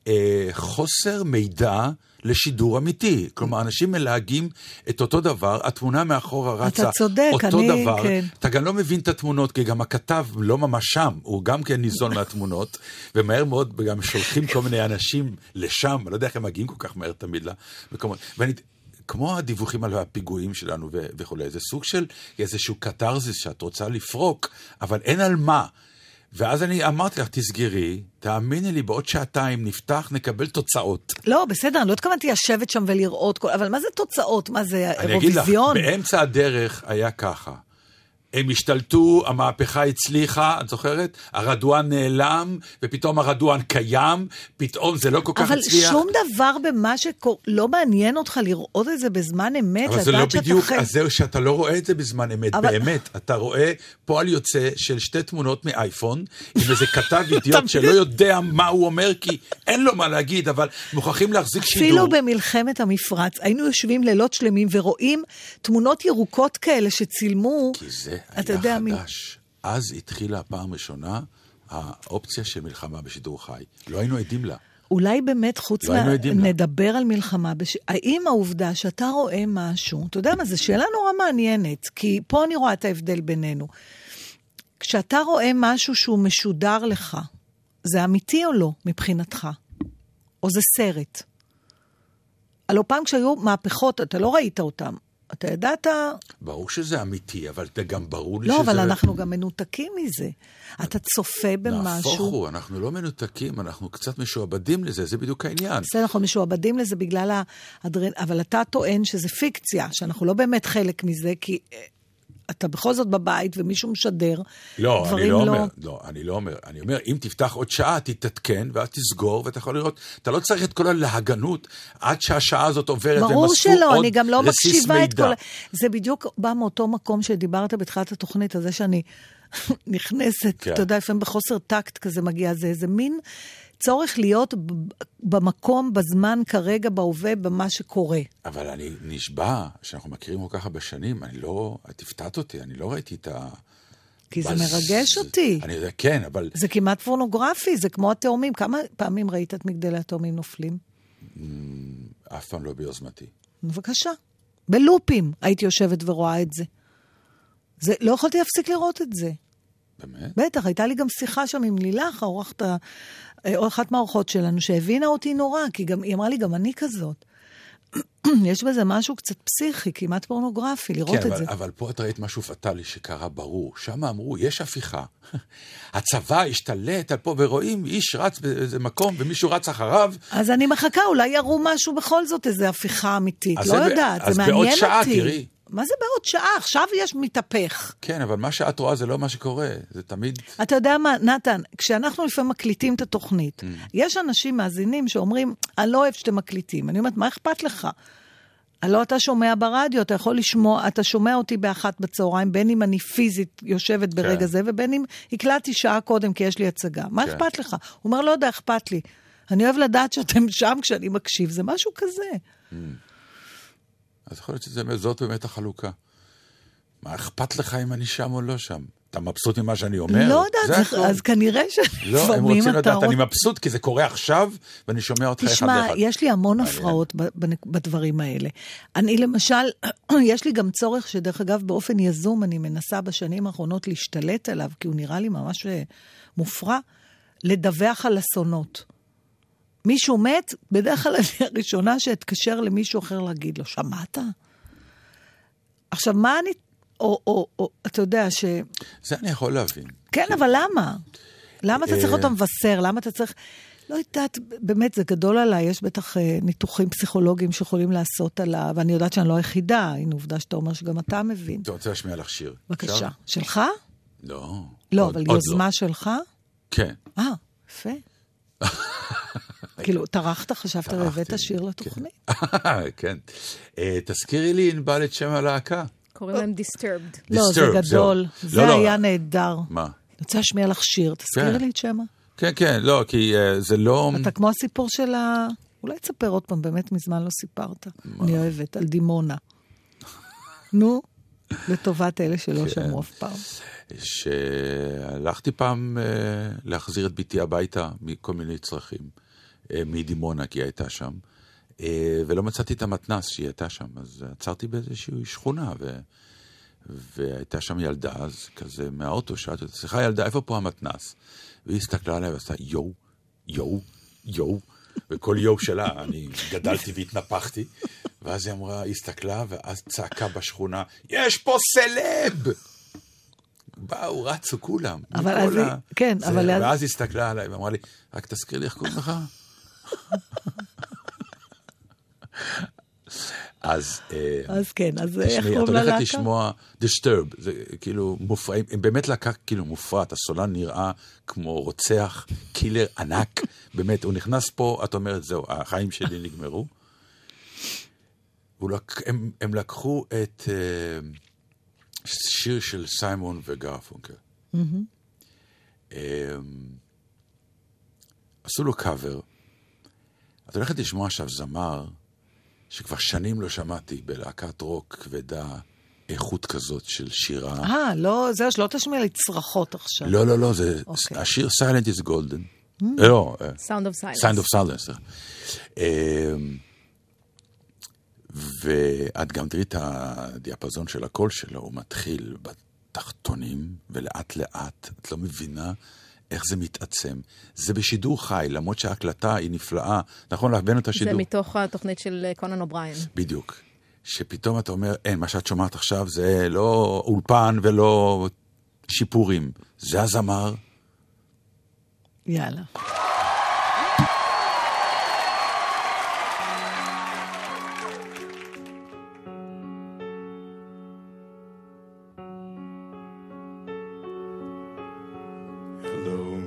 אה, חוסר מידע לשידור אמיתי. כלומר, אנשים מלהגים את אותו דבר, התמונה מאחורה רצה צודק, אותו אני- דבר. כן. אתה גם לא מבין את התמונות, כי גם הכתב לא ממש שם, הוא גם כן ניזון מהתמונות, ומהר מאוד גם שולחים כל מיני אנשים לשם, אני לא יודע איך הם מגיעים כל כך מהר תמיד למקומות. ואני... כמו הדיווחים על הפיגועים שלנו ו- וכולי, זה סוג של איזשהו קתרזיס שאת רוצה לפרוק, אבל אין על מה. ואז אני אמרתי לך, תסגרי, תאמיני לי, בעוד שעתיים נפתח, נקבל תוצאות. לא, בסדר, אני לא התכוונתי לשבת שם ולראות, כל... אבל מה זה תוצאות? מה זה, אני אגיד לך, אירוויזיון? באמצע הדרך היה ככה. הם השתלטו, המהפכה הצליחה, את זוכרת? הרדואן נעלם, ופתאום הרדואן קיים, פתאום זה לא כל כך אבל הצליח. שום דבר במה שקורה, לא מעניין אותך לראות את זה בזמן אמת, אבל זה לא לדעת שאתה בדיוק, חי- אז זהו שאתה לא רואה את זה בזמן אמת, אבל- באמת. אתה רואה פועל יוצא של שתי תמונות מאייפון, עם איזה כתב אידיוט שלא יודע מה הוא אומר, כי אין לו מה להגיד, אבל מוכרחים להחזיק שידור. אפילו במלחמת המפרץ, היינו יושבים לילות שלמים ורואים תמונות ירוקות כאלה שצילמו. כי זה אתה היה יודע, חדש. אז התחילה הפעם ראשונה האופציה של מלחמה בשידור חי. לא היינו עדים לה. אולי באמת, חוץ לא מה... עדים לה. נדבר על מלחמה. בש... האם העובדה שאתה רואה משהו, אתה יודע מה, זו שאלה נורא מעניינת, כי פה אני רואה את ההבדל בינינו. כשאתה רואה משהו שהוא משודר לך, זה אמיתי או לא, מבחינתך? או זה סרט? הלוא פעם כשהיו מהפכות, אתה לא ראית אותן. אתה ידעת... ברור שזה אמיתי, אבל זה גם ברור לי לא, שזה... אבל אנחנו גם מנותקים מזה. אתה צופה נהפוך במשהו... הוא, אנחנו לא מנותקים, אנחנו קצת משועבדים לזה, זה בדיוק העניין. בסדר, אנחנו משועבדים לזה בגלל האדרנ... אבל אתה טוען שזה פיקציה, שאנחנו לא באמת חלק מזה, כי אה, אתה בכל זאת בבית ומישהו משדר. לא, אני דברים לא אומר, לא, אני לא אומר. אני אומר, אם תפתח עוד שעה, תתעדכן, ואז תסגור, ואתה יכול לראות, אתה לא צריך את כל הלהגנות עד שהשעה הזאת עוברת, והם אספו שלא, עוד אני גם לא מקשיבה את. כל... זה בדיוק בא מאותו מקום שדיברת בתחילת התוכנית, על זה שאני נכנסת, כן. אתה יודע, לפעמים בחוסר טקט כזה מגיע, זה איזה מין צורך להיות במקום, בזמן, כרגע, בהווה, במה שקורה. אבל אני נשבע שאנחנו מכירים כל כך הרבה שנים, אני לא... את הפתעת אותי, אני לא ראיתי את ה... כי זה בז- מרגש אותי. אני יודע, כן, אבל זה כמעט פורנוגרפי, זה כמו התאומים. כמה פעמים ראית את מגדלי התאומים נופלים? אף פעם לא ביוזמתי. בבקשה. בלופים הייתי יושבת ורואה את זה. זה, לא יכולתי להפסיק לראות את זה. באמת? בטח, הייתה לי גם שיחה שם עם לילך, האורחת, ה- אה, אחת מהאורחות שלנו, שהבינה אותי נורא, כי גם, היא אמרה לי, גם אני כזאת. יש בזה משהו קצת פסיכי, כמעט פורנוגרפי, לראות כן, את אבל, זה. אבל פה את ראית משהו פטאלי שקרה ברור. שם אמרו, יש הפיכה. הצבא השתלט על פה, ורואים איש רץ באיזה מקום, ומישהו רץ אחריו. אז אני מחכה, אולי יראו משהו בכל זאת, איזו הפיכה אמיתית. אז לא זה יודעת, אז זה מעניין בעוד אותי. שעה תראי. מה זה בעוד שעה? עכשיו יש מתהפך. כן, אבל מה שאת רואה זה לא מה שקורה. זה תמיד... אתה יודע מה, נתן, כשאנחנו לפעמים מקליטים את התוכנית, Mm. יש אנשים מאזינים שאומרים, אני לא אוהב שאתם מקליטים. אני אומרת, מה אכפת לך? הלא אתה שומע ברדיו, אתה יכול לשמוע, אתה שומע אותי באחת בצהריים, בין אם אני פיזית יושבת ברגע כן. זה, ובין אם הקלטתי שעה קודם כי יש לי הצגה. מה כן. אכפת לך? הוא אומר, לא יודע, אכפת לי. אני אוהב לדעת שאתם שם כשאני מקשיב, זה משהו כזה. אז יכול להיות שזאת באמת החלוקה. מה אכפת לך אם אני שם או לא שם? אתה מבסוט ממה שאני אומר? לא יודעת. אז כנראה לא, הם רוצים. לדעת, אני מבסוט כי זה קורה עכשיו, ואני שומע אותך אחד תשמע, לאחד. יש לי המון. הפרעות בדברים האלה. אני למשל, יש לי גם צורך שדרך אגב, באופן יזום, אני מנסה בשנים האחרונות להשתלט עליו, כי הוא נראה לי ממש אה, מופרע, לדווח על אסונות. מישהו מת, בדרך כלל אני הראשונה שאתקשר למישהו אחר להגיד לו, שמעת? עכשיו, מה אני... או, או, או, אתה יודע ש... זה אני יכול להבין. כן, אבל למה? למה אתה צריך אה, להיות המבשר? למה אתה צריך... לא יודעת, באמת, זה גדול עליי, יש בטח אה, ניתוחים פסיכולוגיים שיכולים לעשות עליו, ואני יודעת שאני לא היחידה, הנה עובדה שאתה אומר שגם אתה מבין. אתה רוצה להשמיע לך שיר? בבקשה. שלך? לא. לא, עוד- אבל עוד יוזמה שלך? כן. אה, יפה. כאילו, טרחת, חשבת והבאת שיר לתוכנית. כן. אה, תזכירי לי, ענבל, את שם הלהקה. קוראים להם Disturbed. לא, זה גדול. זהו. זה לא, לא. היה נהדר. מה? אני רוצה להשמיע לך שיר, תזכירי כן. לי את שמה. כן, כן, לא, כי אה, זה לא... אתה כמו הסיפור של ה... אולי תספר עוד פעם, באמת מזמן לא סיפרת. אני אוהבת, על דימונה. נו, לטובת אלה שלא כן. שמעו אף פעם. שהלכתי פעם אה, להחזיר את בתי הביתה מכל מיני צרכים, מדימונה, כי היא הייתה שם, אה, ולא מצאתי את המתנס שהיא הייתה שם, אז עצרתי באיזושהי שכונה, ו... והייתה שם ילדה, אז כזה מהאוטו, שאלתי אותה, סליחה ילדה, איפה פה המתנס? והיא הסתכלה עליי ועשתה יואו, יואו, יואו, וכל יואו שלה, אני גדלתי והתנפחתי, ואז היא אמרה, היא הסתכלה, ואז צעקה בשכונה, יש פה סלב! באו, רצו כולם. אבל אז היא- כן, זה, אבל אז- ואז היא הסתכלה עליי ואמרה לי, רק תזכיר לי איך קוראים לך. אז... אה, אז כן, אז איך תשמעי, את קוראים הולכת ללהקה? לשמוע Disturb, זה כאילו מופרעים, הם באמת להקה כאילו מופרעת, הסולן נראה כמו רוצח, קילר ענק, באמת, הוא נכנס פה, את אומרת, זהו, החיים שלי נגמרו. לק... הם, הם לקחו את אה, שיר של סיימון וגרפונקל. אה, עשו לו קאבר. את הולכת לשמוע עכשיו זמר שכבר שנים לא שמעתי בלהקת רוק כבדה איכות כזאת של שירה. אה, לא, זהו, שלא תשמיע לי צרחות עכשיו. לא, לא, לא, זה אוקיי. השיר Silent is Golden. לא, אה, Sound of Silence. Sound of Silence. אמ, ואת גם תראי את הדיאפזון של הקול שלו, הוא מתחיל בתחתונים, ולאט לאט, את לא מבינה איך זה מתעצם. זה בשידור חי, למרות שההקלטה היא נפלאה. נכון, להבן את זה השידור. מתוך התוכנית של אה, קונן אובריין. בדיוק. שפתאום אתה אומר, אין, מה שאת שומעת עכשיו זה לא אולפן ולא שיפורים. זה הזמר, יאללה.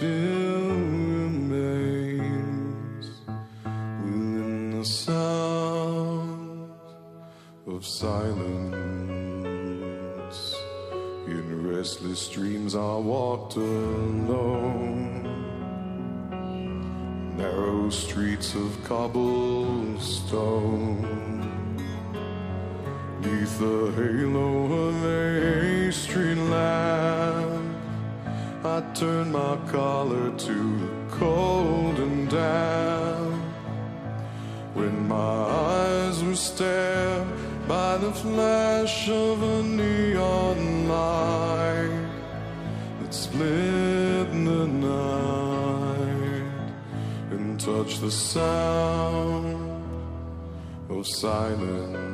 still remains within the sound of silence. In restless dreams, I walked alone. Narrow streets of cobblestone. Neath the halo of a street I turned my collar to the cold and damp. When my eyes were stared by the flash of a neon light that split the night and touched the sound of silence.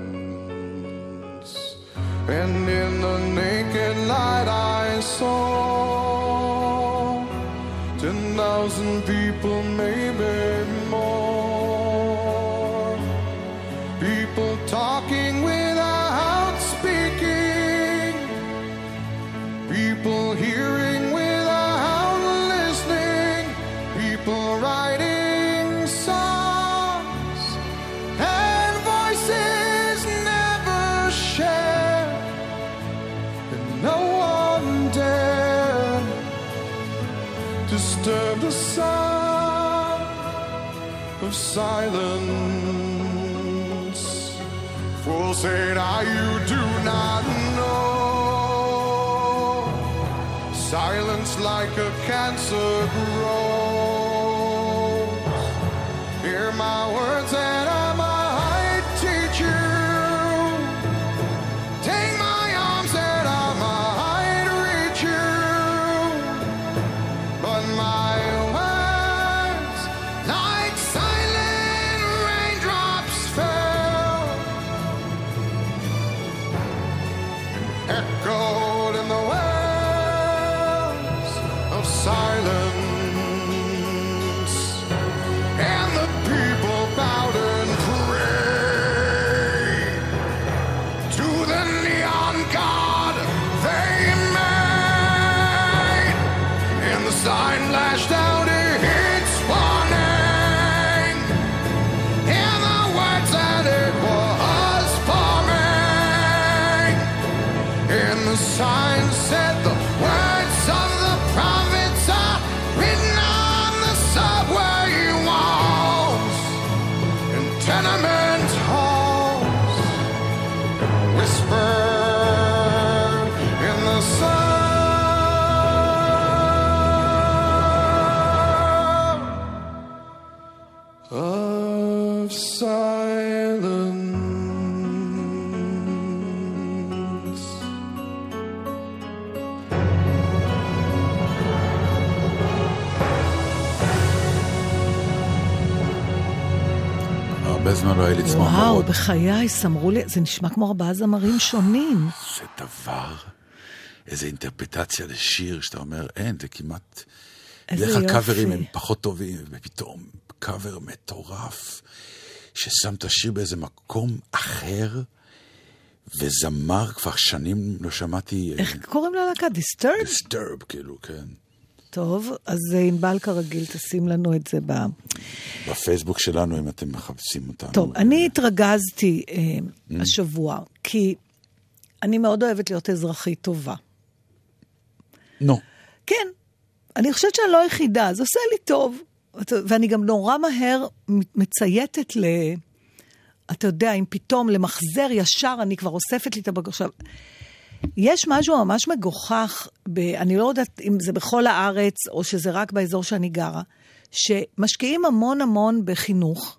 And in the naked light I saw thousand people, maybe silence. Full said, I you do not know. Silence like a cancer grows. Hear my words and I היה לי צמרמורות. וואו, בחיי, סמרו לי, זה נשמע כמו ארבעה זמרים שונים. זה דבר, איזה אינטרפטציה לשיר, שאתה אומר, אין, זה כמעט... איזה יופי. קאברים הם פחות טובים, ופתאום קאבר מטורף, ששם את השיר באיזה מקום אחר, וזמר כבר שנים לא שמעתי... איך קוראים ללהקה? דיסטרב? דיסטרב, כאילו, כן. טוב, אז אה, ענבל כרגיל תשים לנו את זה ב... בפייסבוק שלנו, אם אתם מחפשים אותנו. טוב, אני התרגזתי אה, השבוע, כי אני מאוד אוהבת להיות אזרחית טובה. נו, כן, אני חושבת שאני לא היחידה, זה עושה לי טוב. ואני גם נורא מהר מצייתת ל... אתה יודע, אם פתאום למחזר ישר, אני כבר אוספת לי את הבקר. יש משהו ממש מגוחך, ב... אני לא יודעת אם זה בכל הארץ או שזה רק באזור שאני גרה, שמשקיעים המון המון בחינוך,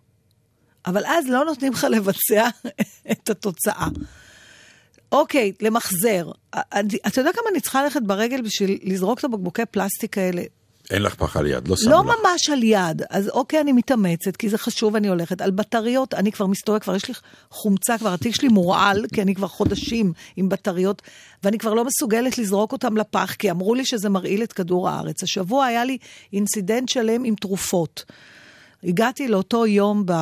אבל אז לא נותנים לך לבצע את התוצאה. אוקיי, למחזר. אתה יודע כמה אני צריכה ללכת ברגל בשביל לזרוק את הבקבוקי פלסטיק האלה? אין לך פח על יד, לא שמו לא לך. ממש על יד, אז אוקיי, אני מתאמצת, כי זה חשוב, אני הולכת. על בטריות, אני כבר מסתובבת, כבר יש לי חומצה, כבר התיק שלי מורעל, כי אני כבר חודשים עם בטריות, ואני כבר לא מסוגלת לזרוק אותם לפח, כי אמרו לי שזה מרעיל את כדור הארץ. השבוע היה לי אינסידנט שלם עם תרופות. הגעתי לאותו יום ב...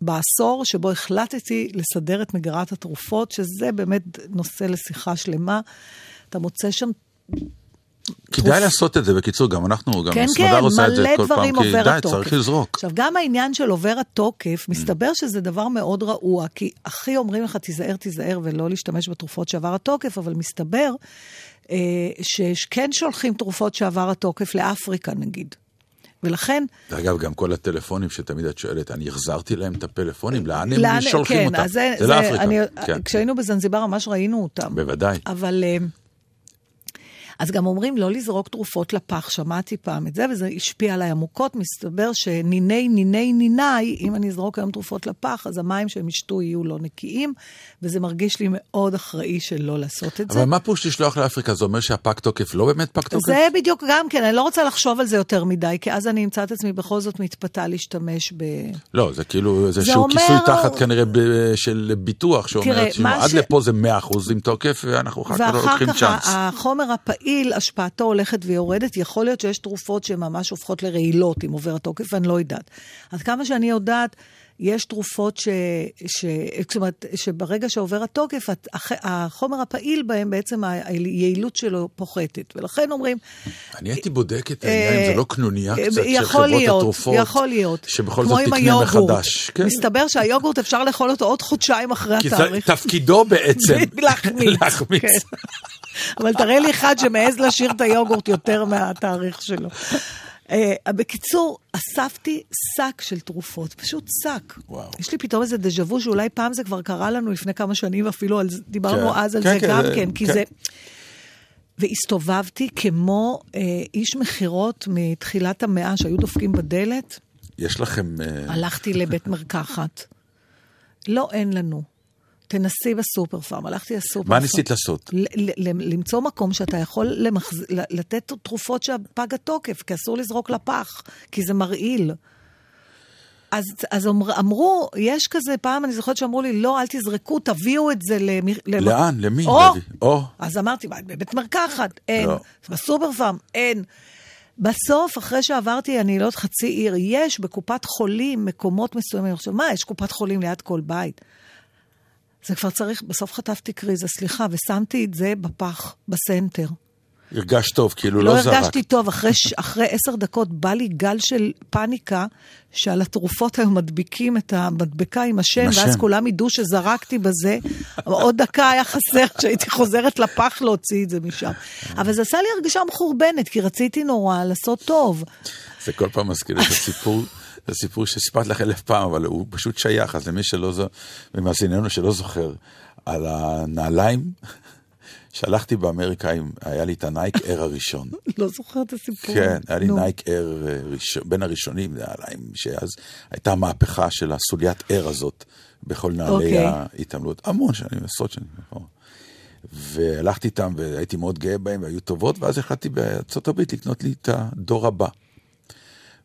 בעשור שבו החלטתי לסדר את מגירת התרופות, שזה באמת נושא לשיחה שלמה. אתה מוצא שם כדאי לעשות את זה, בקיצור, גם אנחנו, גם כן, סמדר כן, עושה את זה כל פעם, כי די. צריך לזרוק. עכשיו, גם העניין של עובר התוקף, מסתבר שזה דבר מאוד רעוע, כי הכי אומרים לך, תיזהר, תיזהר, ולא להשתמש בתרופות שעבר התוקף, אבל מסתבר אה, שכן שולחים תרופות שעבר התוקף לאפריקה, נגיד. ולכן, אגב, גם כל הטלפונים שתמיד את שואלת, אני החזרתי להם את הפלאפונים, לאן לאן- הם שולחים כן, אותם? זה, זה לאפריקה. אני, כן, כשהיינו בזנזיבר ממש ראינו אותם. בוודאי. אבל... אז גם אומרים לא לזרוק תרופות לפח, שמעתי פעם את זה, וזה השפיע עליי עמוקות. מסתבר שניני ניני ניני, אם אני אזרוק היום תרופות לפח, אז המים שהם ישתו יהיו לא נקיים, וזה מרגיש לי מאוד אחראי שלא לעשות את זה. אבל מה פירוש לשלוח לאפריקה? זה אומר שהפג תוקף לא באמת פג תוקף? זה בדיוק גם כן, אני לא רוצה לחשוב על זה יותר מדי, כי אז אני אמצא את עצמי בכל זאת מתפתה להשתמש ב... לא, זה כאילו איזשהו אומר- כיסוי תחת כנראה ב- של ביטוח, תראה, שאומר, תשמעו, מה עד ש- לפה זה 100% עם תוקף, ואנחנו אחר כך לא ואחר לוקחים כך צ'אנס. ה- החומר הפעיל, השפעתו הולכת ויורדת. יכול להיות שיש תרופות שממש הופכות לרעילות אם עובר התוקף, אני לא יודעת. עד כמה שאני יודעת, יש תרופות ש... ש... זאת אומרת, שברגע שעובר התוקף, הת- הח- החומר הפעיל בהם, בעצם היעילות שלו פוחתת. ולכן אומרים, אני הייתי בודק את העניין, אם אה, זה לא קנוניה קצת של יכול חברות להיות, התרופות, יכול להיות. שבכל כמו זאת עם תקנה. מחדש. כן. מסתבר שהיוגורט אפשר לאכול אותו עוד חודשיים אחרי כי זה התאריך. תפקידו בעצם להחמיץ. להחמיץ. כן. אבל תראה לי אחד שמעז להשאיר את היוגורט יותר מהתאריך שלו. Uh, בקיצור, אספתי שק של תרופות, פשוט שק. וואו. יש לי פתאום איזה דז'ה וו שאולי פעם זה כבר קרה לנו לפני כמה שנים, אפילו על דיברנו כן. אז על כן, זה כן, גם זה- כן, כי כן. זה... והסתובבתי כמו אה, איש מכירות מתחילת המאה שהיו דופקים בדלת, יש לכם... אה, הלכתי לבית מרקחת. לא, אין לנו. תנסי בסופר פארם. הלכתי לסופר פארם. מה ניסית לעשות? למצוא מקום שאתה יכול למחז... לתת תרופות שהפג התוקף, כי אסור לזרוק לפח, כי זה מרעיל. אז, אז אמר, אמרו, יש כזה, פעם אני זוכרת שאמרו לי, לא, אל תזרקו, תביאו את זה למ... למ... לאן? למי? או! או! אז אמרתי, בבית מרקחת, אין. לא. בסופר פארם, אין. בסוף, אחרי שעברתי, אני לא יודעת, חצי עיר, יש בקופת חולים מקומות מסוימים. עכשיו, מה, יש קופת חולים ליד כל בית? זה כבר צריך, בסוף חטפתי קריזה, סליחה, ושמתי את זה בפח, בסנטר. הרגשת טוב, כאילו לא לא זרק. הרגשתי טוב, אחרי, אחרי עשר דקות בא לי גל של פאניקה, שעל התרופות היום מדביקים את המדבקה עם השם, עם השם. ואז כולם ידעו שזרקתי בזה. אבל עוד דקה היה חסר שהייתי חוזרת לפח להוציא את זה משם. אבל זה עשה לי הרגשה מחורבנת, כי רציתי נורא לעשות טוב. זה כל פעם מזכיר את הסיפור, זה סיפור שסיפרתי לך אלף פעם, אבל הוא פשוט שייך, אז למי שלא זו, ומאזיננו שלא זוכר, על הנעליים שהלכתי באמריקה, עם, היה לי את ה Nike Air הראשון. לא זוכרת את הסיפור. כן, היה לי נו. נייק אר אה, בין הראשונים, נעליים שאז הייתה מהפכה של הסוליית air הזאת בכל נעלי אוקיי. ההתעמלות. המון שנים, עשרות שנים. נכון. והלכתי איתם והייתי מאוד גאה בהם והיו טובות, ואז החלטתי בארצות הברית לקנות לי את הדור הבא.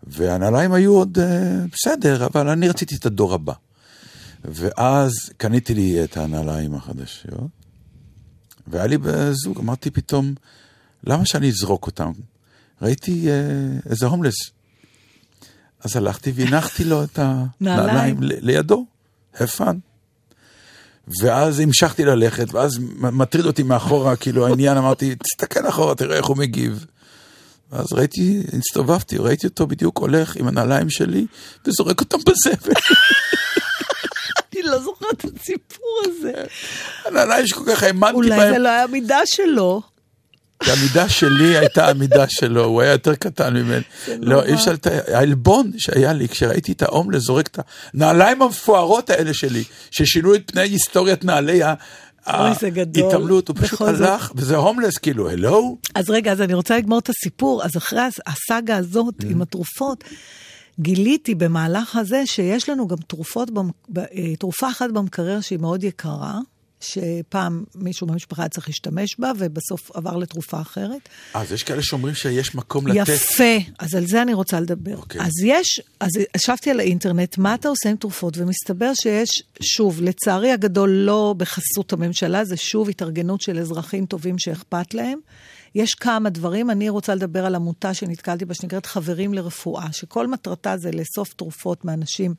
והנעליים היו עוד אה, בסדר, אבל אני רציתי את הדור הבא. ואז קניתי לי את הנעליים החדשות, והיה לי בזוג, אמרתי פתאום, למה שאני אזרוק אותם? ראיתי אה, איזה הומלס. אז הלכתי והנחתי לו את הנעליים לידו, הפן. ואז המשכתי ללכת, ואז מטריד אותי מאחורה, כאילו העניין, אמרתי, תסתכל אחורה, תראה איך הוא מגיב. ואז ראיתי, הסתובבתי, ראיתי אותו בדיוק הולך עם הנעליים שלי, וזורק אותם בזבל. אני לא זוכרת את הסיפור הזה. הנעליים שכל כך האמנתי אולי בהם. זה לא היה מידה שלו. המידה שלי הייתה המידה שלו, הוא היה יותר קטן ממני. לא, אי אפשר, לת- העלבון שהיה לי כשראיתי את ההומלס זורק את הנעליים המפוארות האלה שלי, ששינו את פני היסטוריית נעלי אוי, זה גדול. ההתעמלות, הוא פשוט זאת. הלך, וזה הומלס, כאילו, הלו? אז רגע, אז אני רוצה לגמור את הסיפור. אז אחרי הס- הסאגה הזאת עם התרופות, גיליתי במהלך הזה שיש לנו גם תרופות, אה, תרופה אחת במקרר שהיא מאוד יקרה, שפעם מישהו במשפחה היה צריך להשתמש בה, ובסוף עבר לתרופה אחרת. אז יש כאלה שאומרים שיש מקום לתת. יפה, אז על זה אני רוצה לדבר. אוקיי. אז יש, אז ישבתי על האינטרנט, מה אתה עושה עם תרופות? ומסתבר שיש, שוב, לצערי הגדול לא בחסות הממשלה, זה שוב התארגנות של אזרחים טובים שאכפת להם. יש כמה דברים, אני רוצה לדבר על עמותה שנתקלתי בה, שנקראת חברים לרפואה, שכל מטרתה זה לאסוף תרופות מאנשים.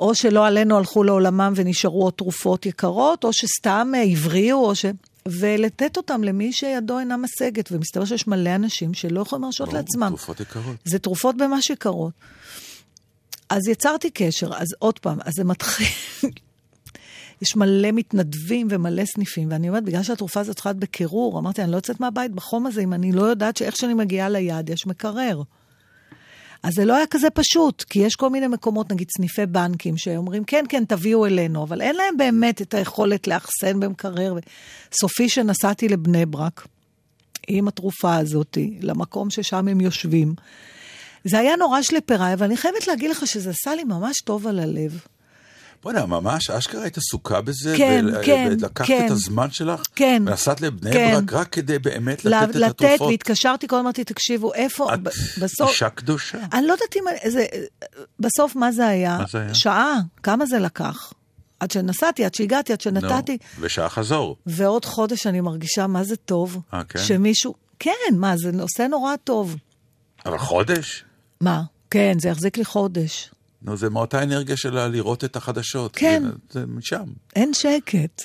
או שלא עלינו הלכו לעולמם ונשארו עוד תרופות יקרות, או שסתם אה, הבריאו, או ש... ולתת אותם למי שידו אינה משגת. ומסתבר שיש מלא אנשים שלא יכולים להרשות לעצמם. תרופות יקרות. זה תרופות ממש יקרות. אז יצרתי קשר, אז עוד פעם, אז זה מתחיל... יש מלא מתנדבים ומלא סניפים, ואני אומרת, בגלל שהתרופה הזאת צריכה להיות בקירור, אמרתי, אני לא יוצאת מהבית בחום הזה אם אני לא יודעת שאיך שאני מגיעה ליעד יש מקרר. אז זה לא היה כזה פשוט, כי יש כל מיני מקומות, נגיד סניפי בנקים, שאומרים, כן, כן, תביאו אלינו, אבל אין להם באמת את היכולת לאחסן במקרר. סופי שנסעתי לבני ברק, עם התרופה הזאת, למקום ששם הם יושבים. זה היה נורא שלפריי, אבל אני חייבת להגיד לך שזה עשה לי ממש טוב על הלב. בוא'נה, ממש, אשכרה היית עסוקה בזה? כן, ול- כן, ולקחת כן. את הזמן שלך? כן. ונסעת לבני כן. ברק רק כדי באמת ל- לתת את לתת, התרופות? והתקשרתי, כל הזמן אמרתי, תקשיבו, איפה, את בסוף... אישה קדושה. אני לא יודעת אם... זה, בסוף, מה זה היה? מה זה היה? שעה. כמה זה לקח? עד שנסעתי, עד שהגעתי, עד שנתתי. נו, ושעה חזור. ועוד חודש אני מרגישה מה זה טוב. אה, כן? שמישהו... כן, מה, זה עושה נורא טוב. אבל חודש? מה? כן, זה יחזיק לי חודש. נו, זה מאותה אנרגיה שלה לראות את החדשות. כן. זה, זה משם. אין שקט.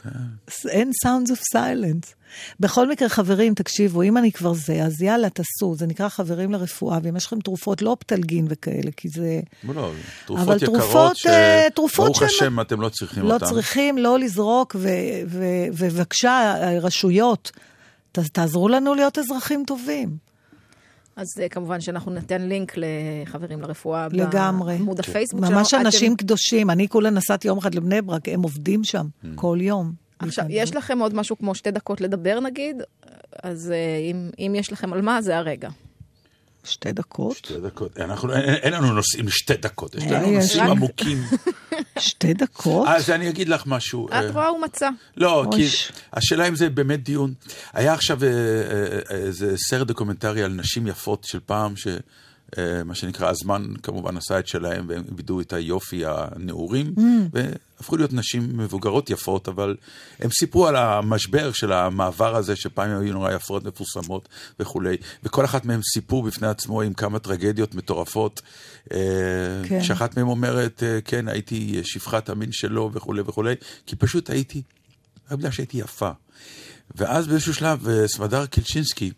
אין sounds of silence. בכל מקרה, חברים, תקשיבו, אם אני כבר זה, אז יאללה, תעשו. זה נקרא חברים לרפואה, ואם יש לכם תרופות, לא פטלגין וכאלה, כי זה... לא, לא, תרופות אבל יקרות תרופות, ש... אה, תרופות ברוך שהן- השם, אתם לא צריכים לא אותן. צריכים לא לזרוק, ו- ו- ובבקשה, רשויות, ת- תעזרו לנו להיות אזרחים טובים. אז אה, כמובן שאנחנו ניתן לינק לחברים לרפואה לגמרי. בעמוד הפייסבוק ממש שלנו. אנשים אתם- קדושים. אני כולה נסעתי יום אחד לבני ברק, הם עובדים שם כל יום. עכשיו. יש לכם עוד משהו כמו שתי דקות לדבר נגיד, אז אה, אם, אם יש לכם על מה, זה הרגע. שתי דקות? שתי דקות. אנחנו, אין, אין לנו נושאים לשתי דקות, יש אה, לנו יש נושאים רק- עמוקים. שתי דקות? אז אני אגיד לך משהו. אה, את רואה הוא מצא. לא, כי. השאלה אם זה באמת דיון. היה עכשיו אה, אה, אה, איזה סרט דוקומנטרי על נשים יפות של פעם, ש... אה, מה שנקרא, הזמן כמובן עשה את שלהם, והם איבדו את היופי הנעורים, והפכו להיות נשים מבוגרות יפות, אבל הם סיפרו על המשבר של המעבר הזה, שפעם היו נורא יפות, מפורסמות וכולי, וכל אחת מהם סיפור בפני עצמו עם כמה טרגדיות מטורפות, אה, כן. שאחת מהם אומרת, אה, כן, הייתי שפחת המין שלו וכולי וכולי, כי פשוט הייתי, רק בגלל שהייתי יפה. ואז באיזשהו שלב, אה, סמדר קלצ'ינסקי,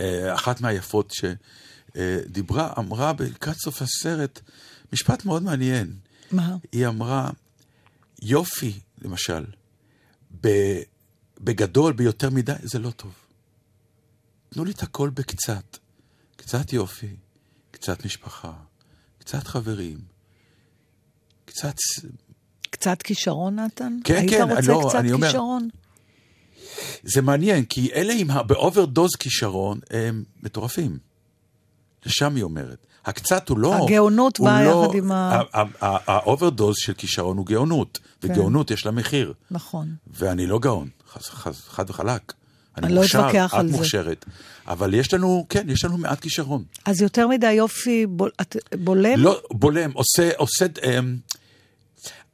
אה, אחת מהיפות שדיברה, אמרה לקראת סוף הסרט משפט מאוד מעניין. מה? היא אמרה, יופי, למשל, בגדול, ביותר מדי, זה לא טוב. תנו לי את הכל בקצת. קצת יופי, קצת משפחה, קצת חברים, קצת... קצת כישרון, נתן? כן, היית כן, רוצה לא, קצת אני אומר- כישרון? זה מעניין, כי אלה עם ה- ב overdose כישרון הם מטורפים. לשם היא אומרת. הקצת הוא לא... הגאונות באה לא- יחד עם ה- ה overdose של כישרון הוא גאונות, כן. וגאונות יש לה מחיר. נכון. ואני לא גאון, חס- חס- חד וחלק. אני לא מוכשר, אתווכח על את זה. מוכשרת. אבל יש לנו, כן, יש לנו מעט כישרון. אז יותר מדי יופי בול- את- בולם? לא, בולם, עושה, עושה, אמ, ה-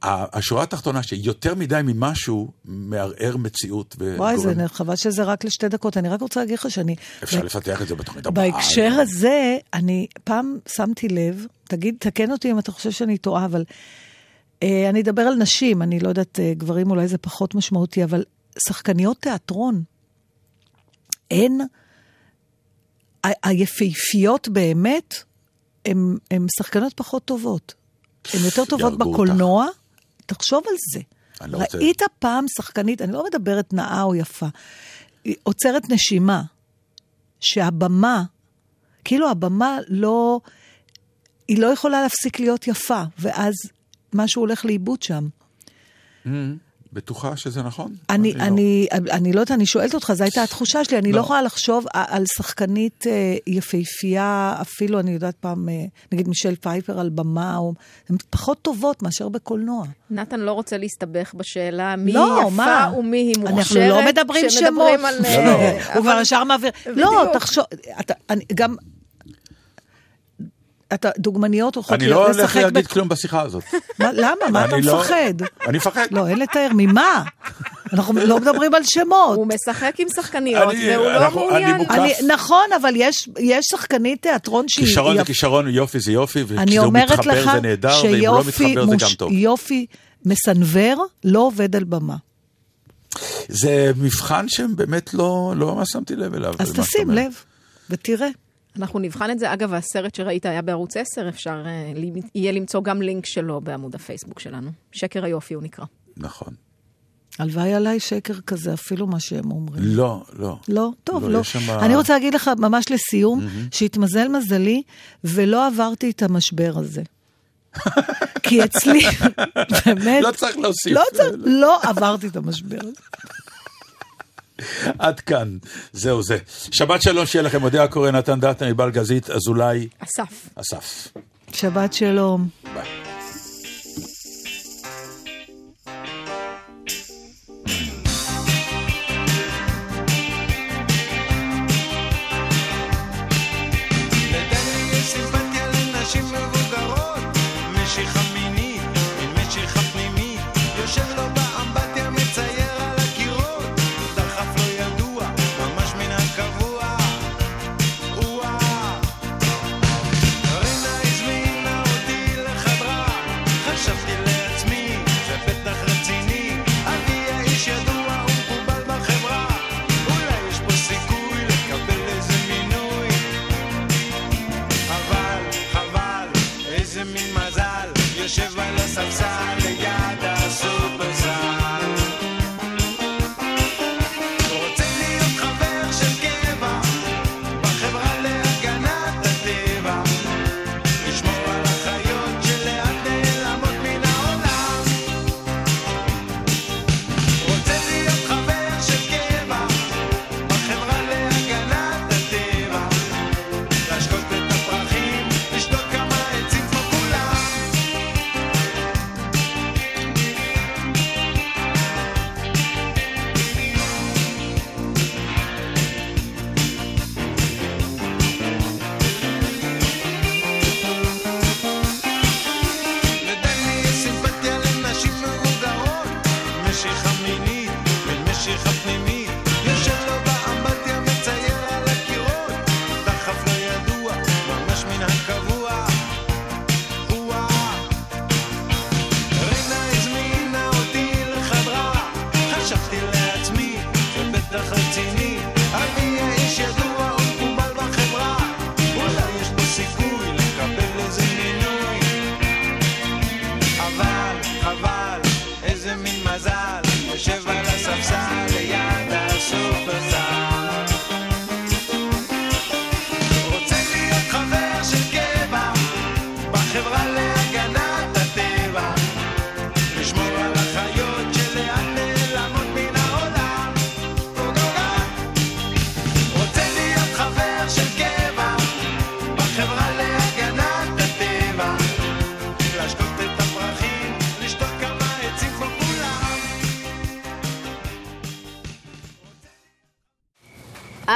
השורה התחתונה שיותר מדי ממשהו מערער מציאות. וואי, זה וגורם- חבל שזה רק לשתי דקות. אני רק רוצה להגיד לך שאני... אפשר לפתח את זה בתוכנית הבאה. בהקשר הזה, אני פעם שמתי לב, תגיד, תקן אותי אם אתה חושב שאני טועה, אבל אה, אני אדבר על נשים, אני לא יודעת, אה, גברים אולי זה פחות משמעותי, אבל שחקניות תיאטרון, הן, היפהפיות באמת, הן שחקניות פחות טובות. הן יותר טובות בקולנוע, תחשוב על זה. לא רוצה- ראית פעם שחקנית, אני לא מדברת נאה או יפה, עוצרת נשימה, שהבמה, כאילו הבמה לא, היא לא יכולה להפסיק להיות יפה, ואז משהו הולך לאיבוד שם. בטוחה שזה נכון? אני, לא. אני, אני לא יודעת, אני שואלת אותך, זו הייתה התחושה שלי, אני לא לא. יכולה לחשוב על שחקנית אה, יפהפייה, אפילו, אני יודעת פעם, אה, נגיד מישל פייפר על במה, או, הן פחות טובות מאשר בקולנוע. נתן לא רוצה להסתבך בשאלה מי לא, יפה מה? ומי היא מוכשרת. אנחנו לא מדברים שמות. על... לא, אה, הוא כבר ישר מעביר. לא, תחשוב, אתה, אני, גם... אתה, דוגמניות הולכות אני לא הולך לשחק להגיד כלום בשיחה הזאת. מה, למה? מה אתה אני לא- מפחד? אני מפחד. לא, אין לתאר. ממה? אנחנו לא מדברים על שמות. הוא משחק עם שחקניות, אני- והוא לא מעוניין. נכון, אבל יש, יש שחקנית תיאטרון שהיא... כישרון זה כישרון, יופי זה יופי, אומרת מתחבר זה נהדר, ואם הוא לא מתחבר זה גם טוב. יופי מסנוור לא עובד על במה. זה מבחן שבאמת לא לא ממש שמתי לב אליו. אז תשים. לב ותראה. אנחנו נבחן את זה. אגב, הסרט שראית היה בערוץ 10, אפשר אה, יהיה למצוא גם לינק שלו בעמוד הפייסבוק שלנו. שקר היופי הוא נקרא. נכון. הלוואי עליי שקר כזה, אפילו מה שהם אומרים. לא, לא. לא, טוב, לא, לא. שמה- אני רוצה להגיד לך ממש לסיום, שהתמזל מזלי, ולא עברתי את המשבר הזה. כי אצלי, באמת, לא צריך להוסיף. לא צריך, לא עברתי את המשבר הזה. עד כאן, זהו זה. שבת שלום, שיהיה לכם. אודיה הקורא, נתן דטנר, ענבל גזית, אזולאי, אסף. אסף. שבת שלום. ביי.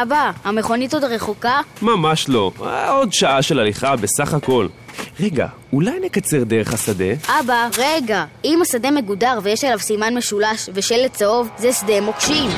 אבא, המכונית עוד רחוקה? ממש לא. עוד שעה של הליכה בסך הכל. רגע, אולי נקצר דרך השדה? אבא, רגע, אם השדה מגודר ויש עליו סימן משולש ושלט צהוב, זה שדה מוקשים.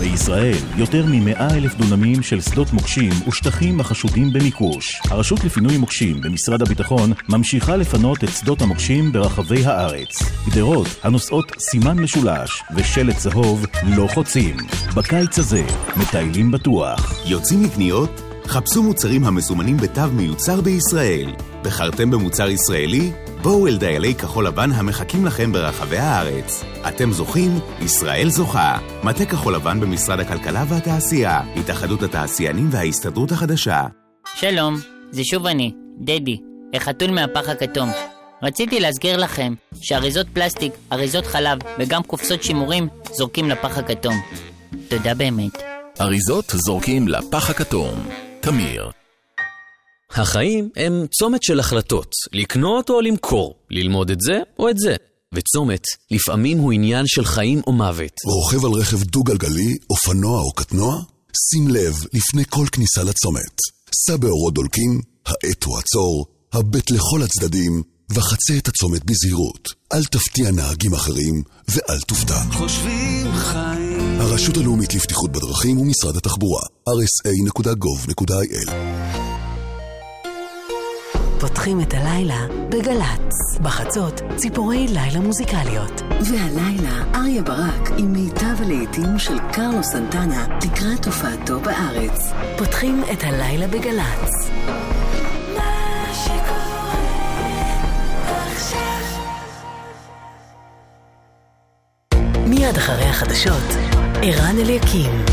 בישראל, יותר מ-100 אלף דונמים של שדות מוקשים ושטחים החשודים במיקוש. הרשות לפינוי מוקשים במשרד הביטחון ממשיכה לפנות את שדות המוקשים ברחבי הארץ. גדרות הנושאות סימן משולש ושלט צהוב לא חוצים. בקיץ הזה, מטיילים בטוח. יוצאים לקניות? חפשו מוצרים המסומנים בתו מיוצר בישראל. בחרתם במוצר ישראלי? בואו אל דיילי כחול לבן המחכים לכם ברחבי הארץ. אתם זוכים, ישראל זוכה. מטה כחול לבן במשרד הכלכלה והתעשייה, התאחדות התעשיינים וההסתדרות החדשה. שלום, זה שוב אני, דדי, החתול מהפח הכתום. רציתי להזכיר לכם שאריזות פלסטיק, אריזות חלב וגם קופסות שימורים זורקים לפח הכתום. תודה באמת. אריזות זורקים לפח הכתום. תמיר. החיים הם צומת של החלטות, לקנות או למכור, ללמוד את זה או את זה. וצומת, לפעמים הוא עניין של חיים או מוות. רוכב על רכב דו-גלגלי, אופנוע או קטנוע? שים לב לפני כל כניסה לצומת. סע באורות דולקים, האט הוא עצור, הבט לכל הצדדים, וחצה את הצומת בזהירות. אל תפתיע נהגים אחרים, ואל תופתע. חושבים חיים. הרשות הלאומית לבטיחות בדרכים ומשרד התחבורה, rsa.gov.il פותחים את הלילה בגל"צ. בחצות, ציפורי לילה מוזיקליות. והלילה, אריה ברק עם מיטב הלהיטים של קרלו סנטנה לקראת הופעתו בארץ. פותחים את הלילה בגל"צ. מיד אחרי החדשות, ערן אליקים.